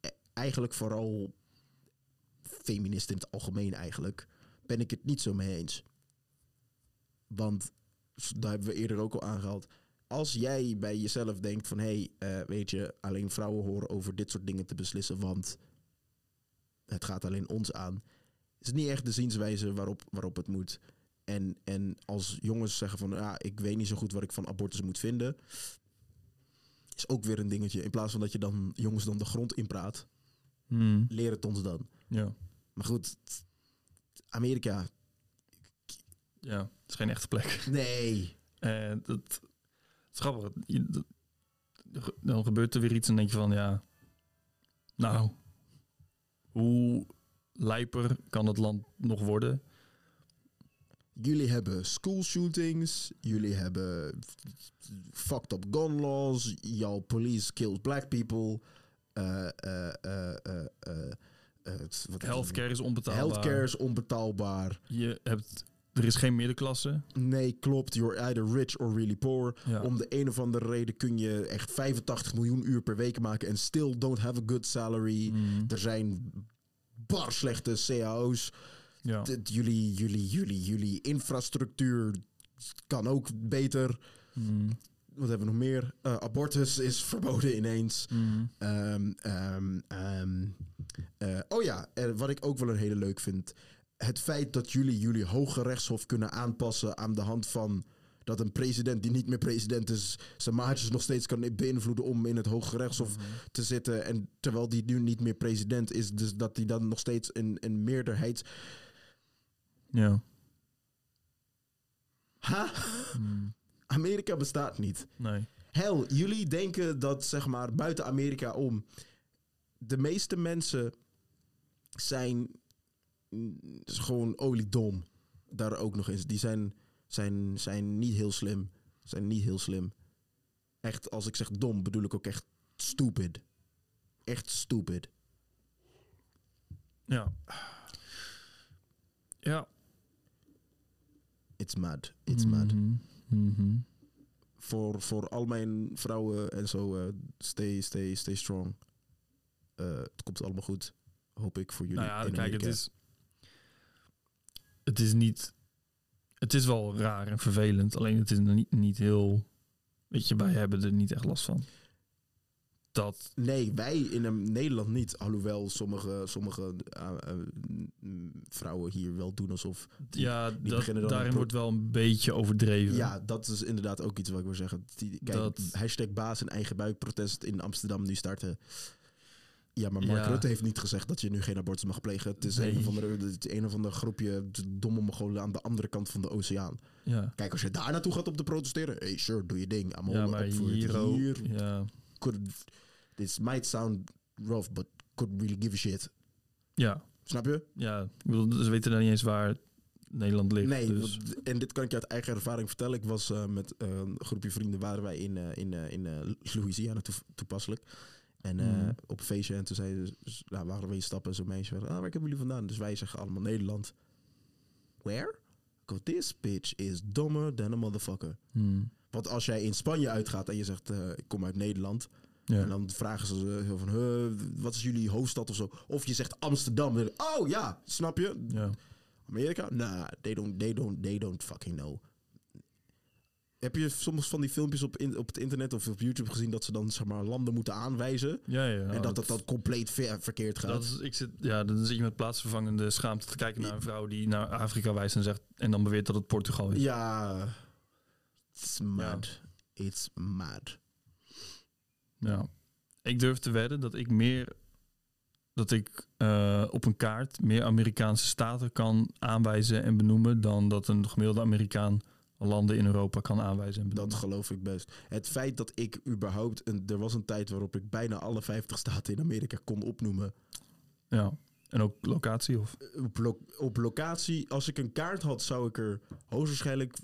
e- Eigenlijk vooral feministen in het algemeen eigenlijk. Ben ik het niet zo mee eens. Want daar hebben we eerder ook al aangehaald. Als jij bij jezelf denkt van... hé, hey, eh, weet je, alleen vrouwen horen over dit soort dingen te beslissen... want het gaat alleen ons aan. Is niet echt de zienswijze waarop, waarop het moet. En, en als jongens zeggen van... ja, ik weet niet zo goed wat ik van abortus moet vinden... is ook weer een dingetje. In plaats van dat je dan jongens dan de grond inpraat... Hmm, leer het ons dan. ja. Maar goed, Amerika... ja, het is geen echte plek. Nee. En dat, is grappig. Dat- dan gebeurt er weer iets en denk je van, ja... Nou, hoe lijper kan het land nog worden? Jullie hebben school shootings. Jullie hebben fucked up gun laws. Jouw police kills black people. Wat is het? Healthcare is onbetaalbaar. Healthcare is onbetaalbaar. Je hebt, er is geen middenklasse. Nee, klopt. You're either rich or really poor. Ja. Om de een of andere reden kun je echt 85 miljoen uur per week maken en still don't have a good salary. Mm, Er zijn bar slechte cao's. Ja. Jullie, jullie, jullie, jullie infrastructuur kan ook beter. Mm, Wat hebben we nog meer? Eh, abortus is verboden ineens. mm, Ehm, ehm, ehm, eh, oh ja, wat ik ook wel een hele leuk vind. Het feit dat jullie jullie hoge rechtshof kunnen aanpassen aan de hand van dat een president die niet meer president is, zijn maatjes nog steeds kan beïnvloeden om in het hoge rechtshof te zitten. En terwijl die nu niet meer president is, dus dat hij dan nog steeds een, een meerderheid. Ja. Ha? Mm, Amerika bestaat niet. nee. Hel, jullie denken dat zeg maar buiten Amerika om. De meeste mensen zijn is gewoon oliedom. Daar ook nog eens. Die zijn, zijn, zijn niet heel slim. Zijn niet heel slim. Echt, als ik zeg dom, bedoel ik ook echt stupid. Echt stupid. Ja. Ja. It's mad. It's mad. Mhm, mhm. Voor, voor al mijn vrouwen en zo, eh, stay, stay, stay strong. Eh, het komt allemaal goed. Hoop ik voor jullie. Nou ja, in kijk, het is... Het is niet... Het is wel raar en vervelend. Alleen het is niet, niet heel... Weet je, wij hebben er niet echt last van. Dat... Nee, wij in Nederland niet. Alhoewel sommige, sommige eh, eh, mm, vrouwen hier wel doen alsof. Ja, dat, dan daarin wordt wel een beetje overdreven. Ja, dat is inderdaad ook iets wat ik wil zeggen. Die, kijk, Dat- hashtag baas en eigen buik protest in Amsterdam nu starten. Ja, maar Mark Ja. Rutte heeft niet gezegd dat je nu geen abortus mag plegen. Het is Nee. een, of andere, het is een of ander groepje domme Mongolen aan de andere kant van de oceaan. Ja, Kijk, als je daar naartoe gaat om te protesteren, hey, sure, doe je ding. I'm ja maar hier. Hier Ja, could, this might sound rough, but could really give a shit. ja, Snap je? ja. Ik bedoel, ze weten dan niet eens waar Nederland ligt. Nee, dus. en dit kan ik je uit eigen ervaring vertellen. Ik was eh, met eh, een groepje vrienden, waren wij in, eh, in, in Louisiana toe- toepasselijk. En Mhm. op een feestje, en toen zeiden ze, nou, waren we in stappen, zo'n meisje, ah, waar komen jullie vandaan? Dus wij zeggen allemaal Nederland. Where? Go, this bitch is dumber than a motherfucker. Hmm. Want als jij in Spanje uitgaat en je zegt, ik kom uit Nederland. Ja. En dan vragen ze zo van, huh, wat is jullie hoofdstad of zo? Of je zegt Amsterdam. Oh ja, snap je? ja. Amerika? Nah, they don't, they don't, they don't fucking know. Heb je soms van die filmpjes op, in, op het internet of op YouTube gezien dat ze dan zeg maar landen moeten aanwijzen Ja, ja. en dat dat dan compleet ver- verkeerd gaat? Dat is, ik zit, ja, dan zit je met plaatsvervangende schaamte te kijken naar een vrouw die naar Afrika wijst en zegt en dan beweert dat het Portugal is. ja, it's mad. It's mad. Ja. Ik durf te wedden dat ik meer dat ik eh, op een kaart meer Amerikaanse staten kan aanwijzen en benoemen dan dat een gemiddelde Amerikaan landen in Europa kan aanwijzen en Dat benoemen. geloof ik best. Het feit dat ik überhaupt, een, er was een tijd waarop ik bijna alle 50 staten in Amerika kon opnoemen. Ja. En ook locatie of Op, lo- op locatie, als ik een kaart had, zou ik er hoogstwaarschijnlijk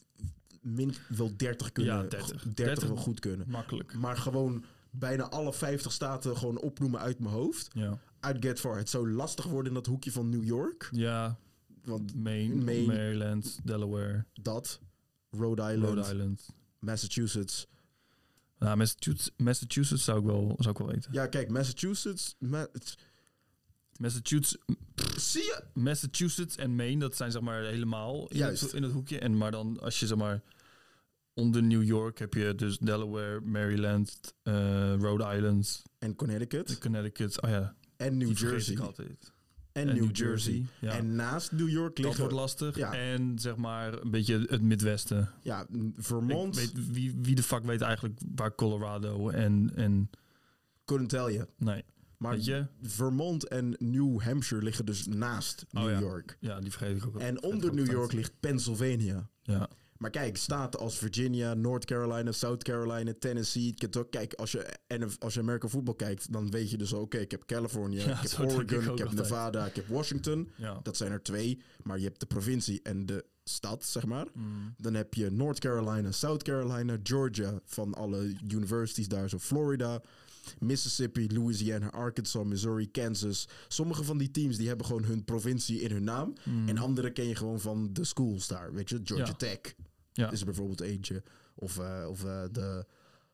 min wel 30 kunnen. Ja, 30. 30, 30 wel goed kunnen. Makkelijk. Maar gewoon bijna alle 50 staten gewoon opnoemen uit mijn hoofd. Ja. I'd get far. Het zou lastig worden in dat hoekje van New York. Ja, Want Maine, Maine. Maryland, Delaware, dat, Rhode Island, Rhode Island. Massachusetts. Nou, Massachusetts, Massachusetts zou ik wel, zou ik wel weten. Ja, kijk, Massachusetts. Ma- Massachusetts, zie je? Massachusetts en Maine, dat zijn zeg maar helemaal in, Juist. Het, in het hoekje. En maar dan als je zeg maar onder New York heb je dus Delaware, Maryland, eh, Rhode Island, En Connecticut. Connecticut. Oh ja, En New die Jersey. ik altijd. En, New Jersey. Ja. En naast New York dat liggen... wordt lastig. Ja. En zeg maar een beetje het Midwesten. Ja, Vermont. weet, wie, wie de fuck weet eigenlijk waar Colorado en, en Couldn't tell you. nee, Maar je? Vermont en New Hampshire liggen dus naast Oh, New ja. York. Ja, die vergeet ik ook. En onder New. York ligt Pennsylvania. Ja, Maar kijk, staten als Virginia, North Carolina, South Carolina, Tennessee. Kijk, als je, en als je American voetbal kijkt, dan weet je dus oké, ik heb California, Ja, ik heb ik Oregon, ik heb. Nevada, ik heb Washington. ja. Dat zijn er twee, maar je hebt de provincie en de stad, zeg maar. Mm. Dan heb je North Carolina, South Carolina, Georgia van alle universities daar, zo Florida, Mississippi, Louisiana, Arkansas, Missouri, Kansas. Sommige van die teams die hebben gewoon hun provincie in hun naam. Mm. En andere ken je gewoon van de schools daar, weet je, Georgia Ja. Tech Ja. is er bijvoorbeeld eentje. Of, eh, of eh, de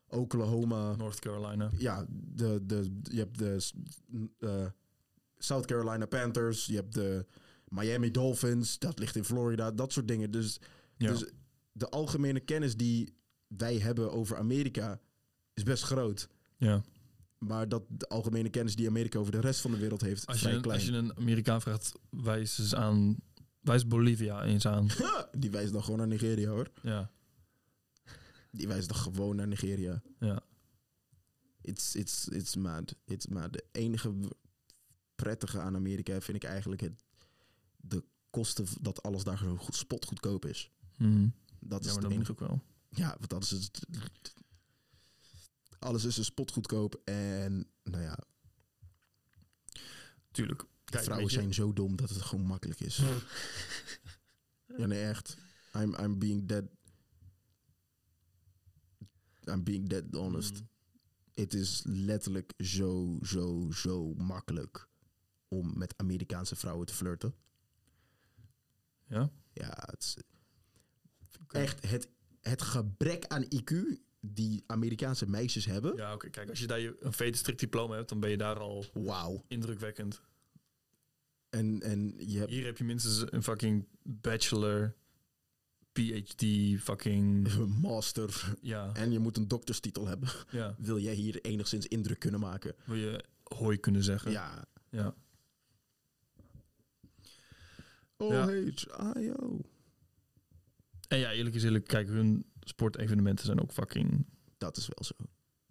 Oklahoma. North Carolina. Ja, de, de, je hebt de eh, South Carolina Panthers. Je hebt de Miami Dolphins. Dat ligt in Florida. Dat soort dingen. Dus, Ja. dus de algemene kennis die wij hebben over Amerika is best groot. ja. Maar dat de algemene kennis die Amerika over de rest van de wereld heeft, Als, is je, klein. als je een Amerikaan vraagt, wijs eens aan. Wijs Bolivia eens aan. Die wijst dan gewoon naar Nigeria hoor. Ja, Die wijst dan gewoon naar Nigeria. ja. It's, it's, it's mad. It's mad. De enige prettige aan Amerika vind ik eigenlijk het, de kosten dat alles daar zo goed, spotgoedkoop is. Mhm. Dat is maar dat enige. ook wel. Ja, want dat is het. Alles is een spotgoedkoop en nou ja, Tuurlijk. Kijk, vrouwen zijn zo dom dat het gewoon makkelijk is. ja, nee, echt. I'm, I'm being dead. I'm being dead honest. Het is letterlijk zo, zo, zo makkelijk om met Amerikaanse vrouwen te flirten. Ja? Ja, het is echt het, het gebrek aan IQ die Amerikaanse meisjes hebben. Ja, oké. Kijk, als je daar je- een vetenstrikt diploma hebt, dan ben je daar al Wauw. indrukwekkend. En, en je hebt Hier heb je minstens een fucking bachelor, PhD, fucking... master Ja, en je moet een dokterstitel hebben. ja. Wil jij hier enigszins indruk kunnen maken? Wil je hoi kunnen zeggen? Ja. Ja. O-H-I-O. En ja, eerlijk is eerlijk, kijk, hun sportevenementen zijn ook fucking... Dat is wel zo.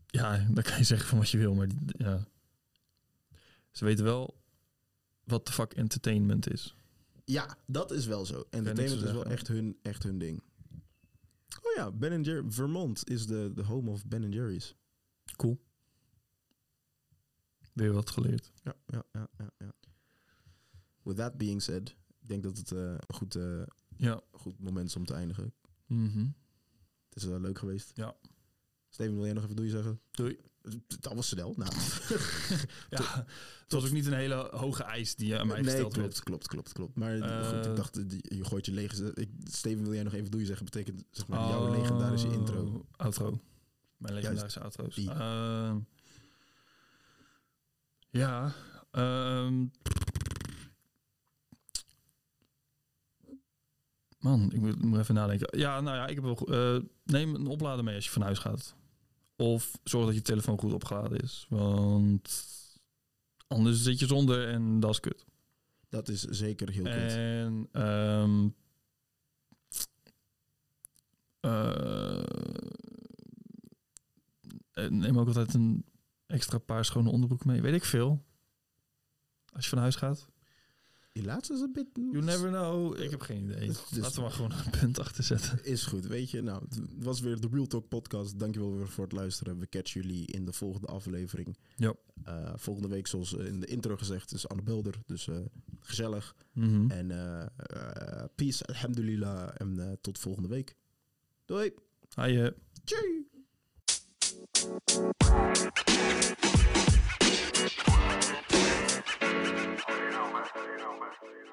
Ja, dan kan je zeggen van wat je wil, maar die- ja. Ze weten wel wat de fuck entertainment is. Ja, dat is wel zo. Entertainment te is wel echt hun, echt hun ding. Oh ja, Ben Jerry. Vermont is de, de home of Ben Jerry's. Cool. Weer wat geleerd. Ja, ja, ja, ja, ja. With that being said, ik denk dat het eh, een goed, eh, Ja. goed moment is om te eindigen. Mhm. Het is eh, leuk geweest. Ja. Steven, wil jij nog even doei zeggen? Doei. Dat was snel. Nou, Ja, het was ook niet een hele hoge eis die aan mij nee, gesteld klopt, werd. klopt, klopt, klopt. Maar Eh, goed, ik dacht, eh, die- je gooit je lege... Ik, Steven, wil jij nog even doei zeggen? Betekent zeg maar jouw legendarische Oh, intro. Outro. Mijn legendarische outro's. die. Ehm, ja. ehm, man, ik moet, moet even nadenken. Ja, nou ja, ik heb wel... eh, neem een oplader mee als je van huis gaat. Of zorg dat je telefoon goed opgeladen is. Want anders zit je zonder en dat is kut. Dat is zeker heel kut. En ehm eh, neem ook altijd een extra paar schone onderbroek mee. Weet ik veel. Als je van huis gaat. Die laatste is een bit... You never know. Ik heb geen idee. Dus- dus- Laten we maar gewoon een punt achter zetten. Is goed, weet je. Nou, het was weer de Real Talk podcast. Dankjewel weer voor het luisteren. We catchen jullie in de volgende aflevering. Ja. Eh, volgende week, zoals in de intro gezegd, is Anne Bulder. Dus eh, gezellig. Mhm. En eh, peace, alhamdulillah. En tot volgende week. Doei. Hi. Tjie. for.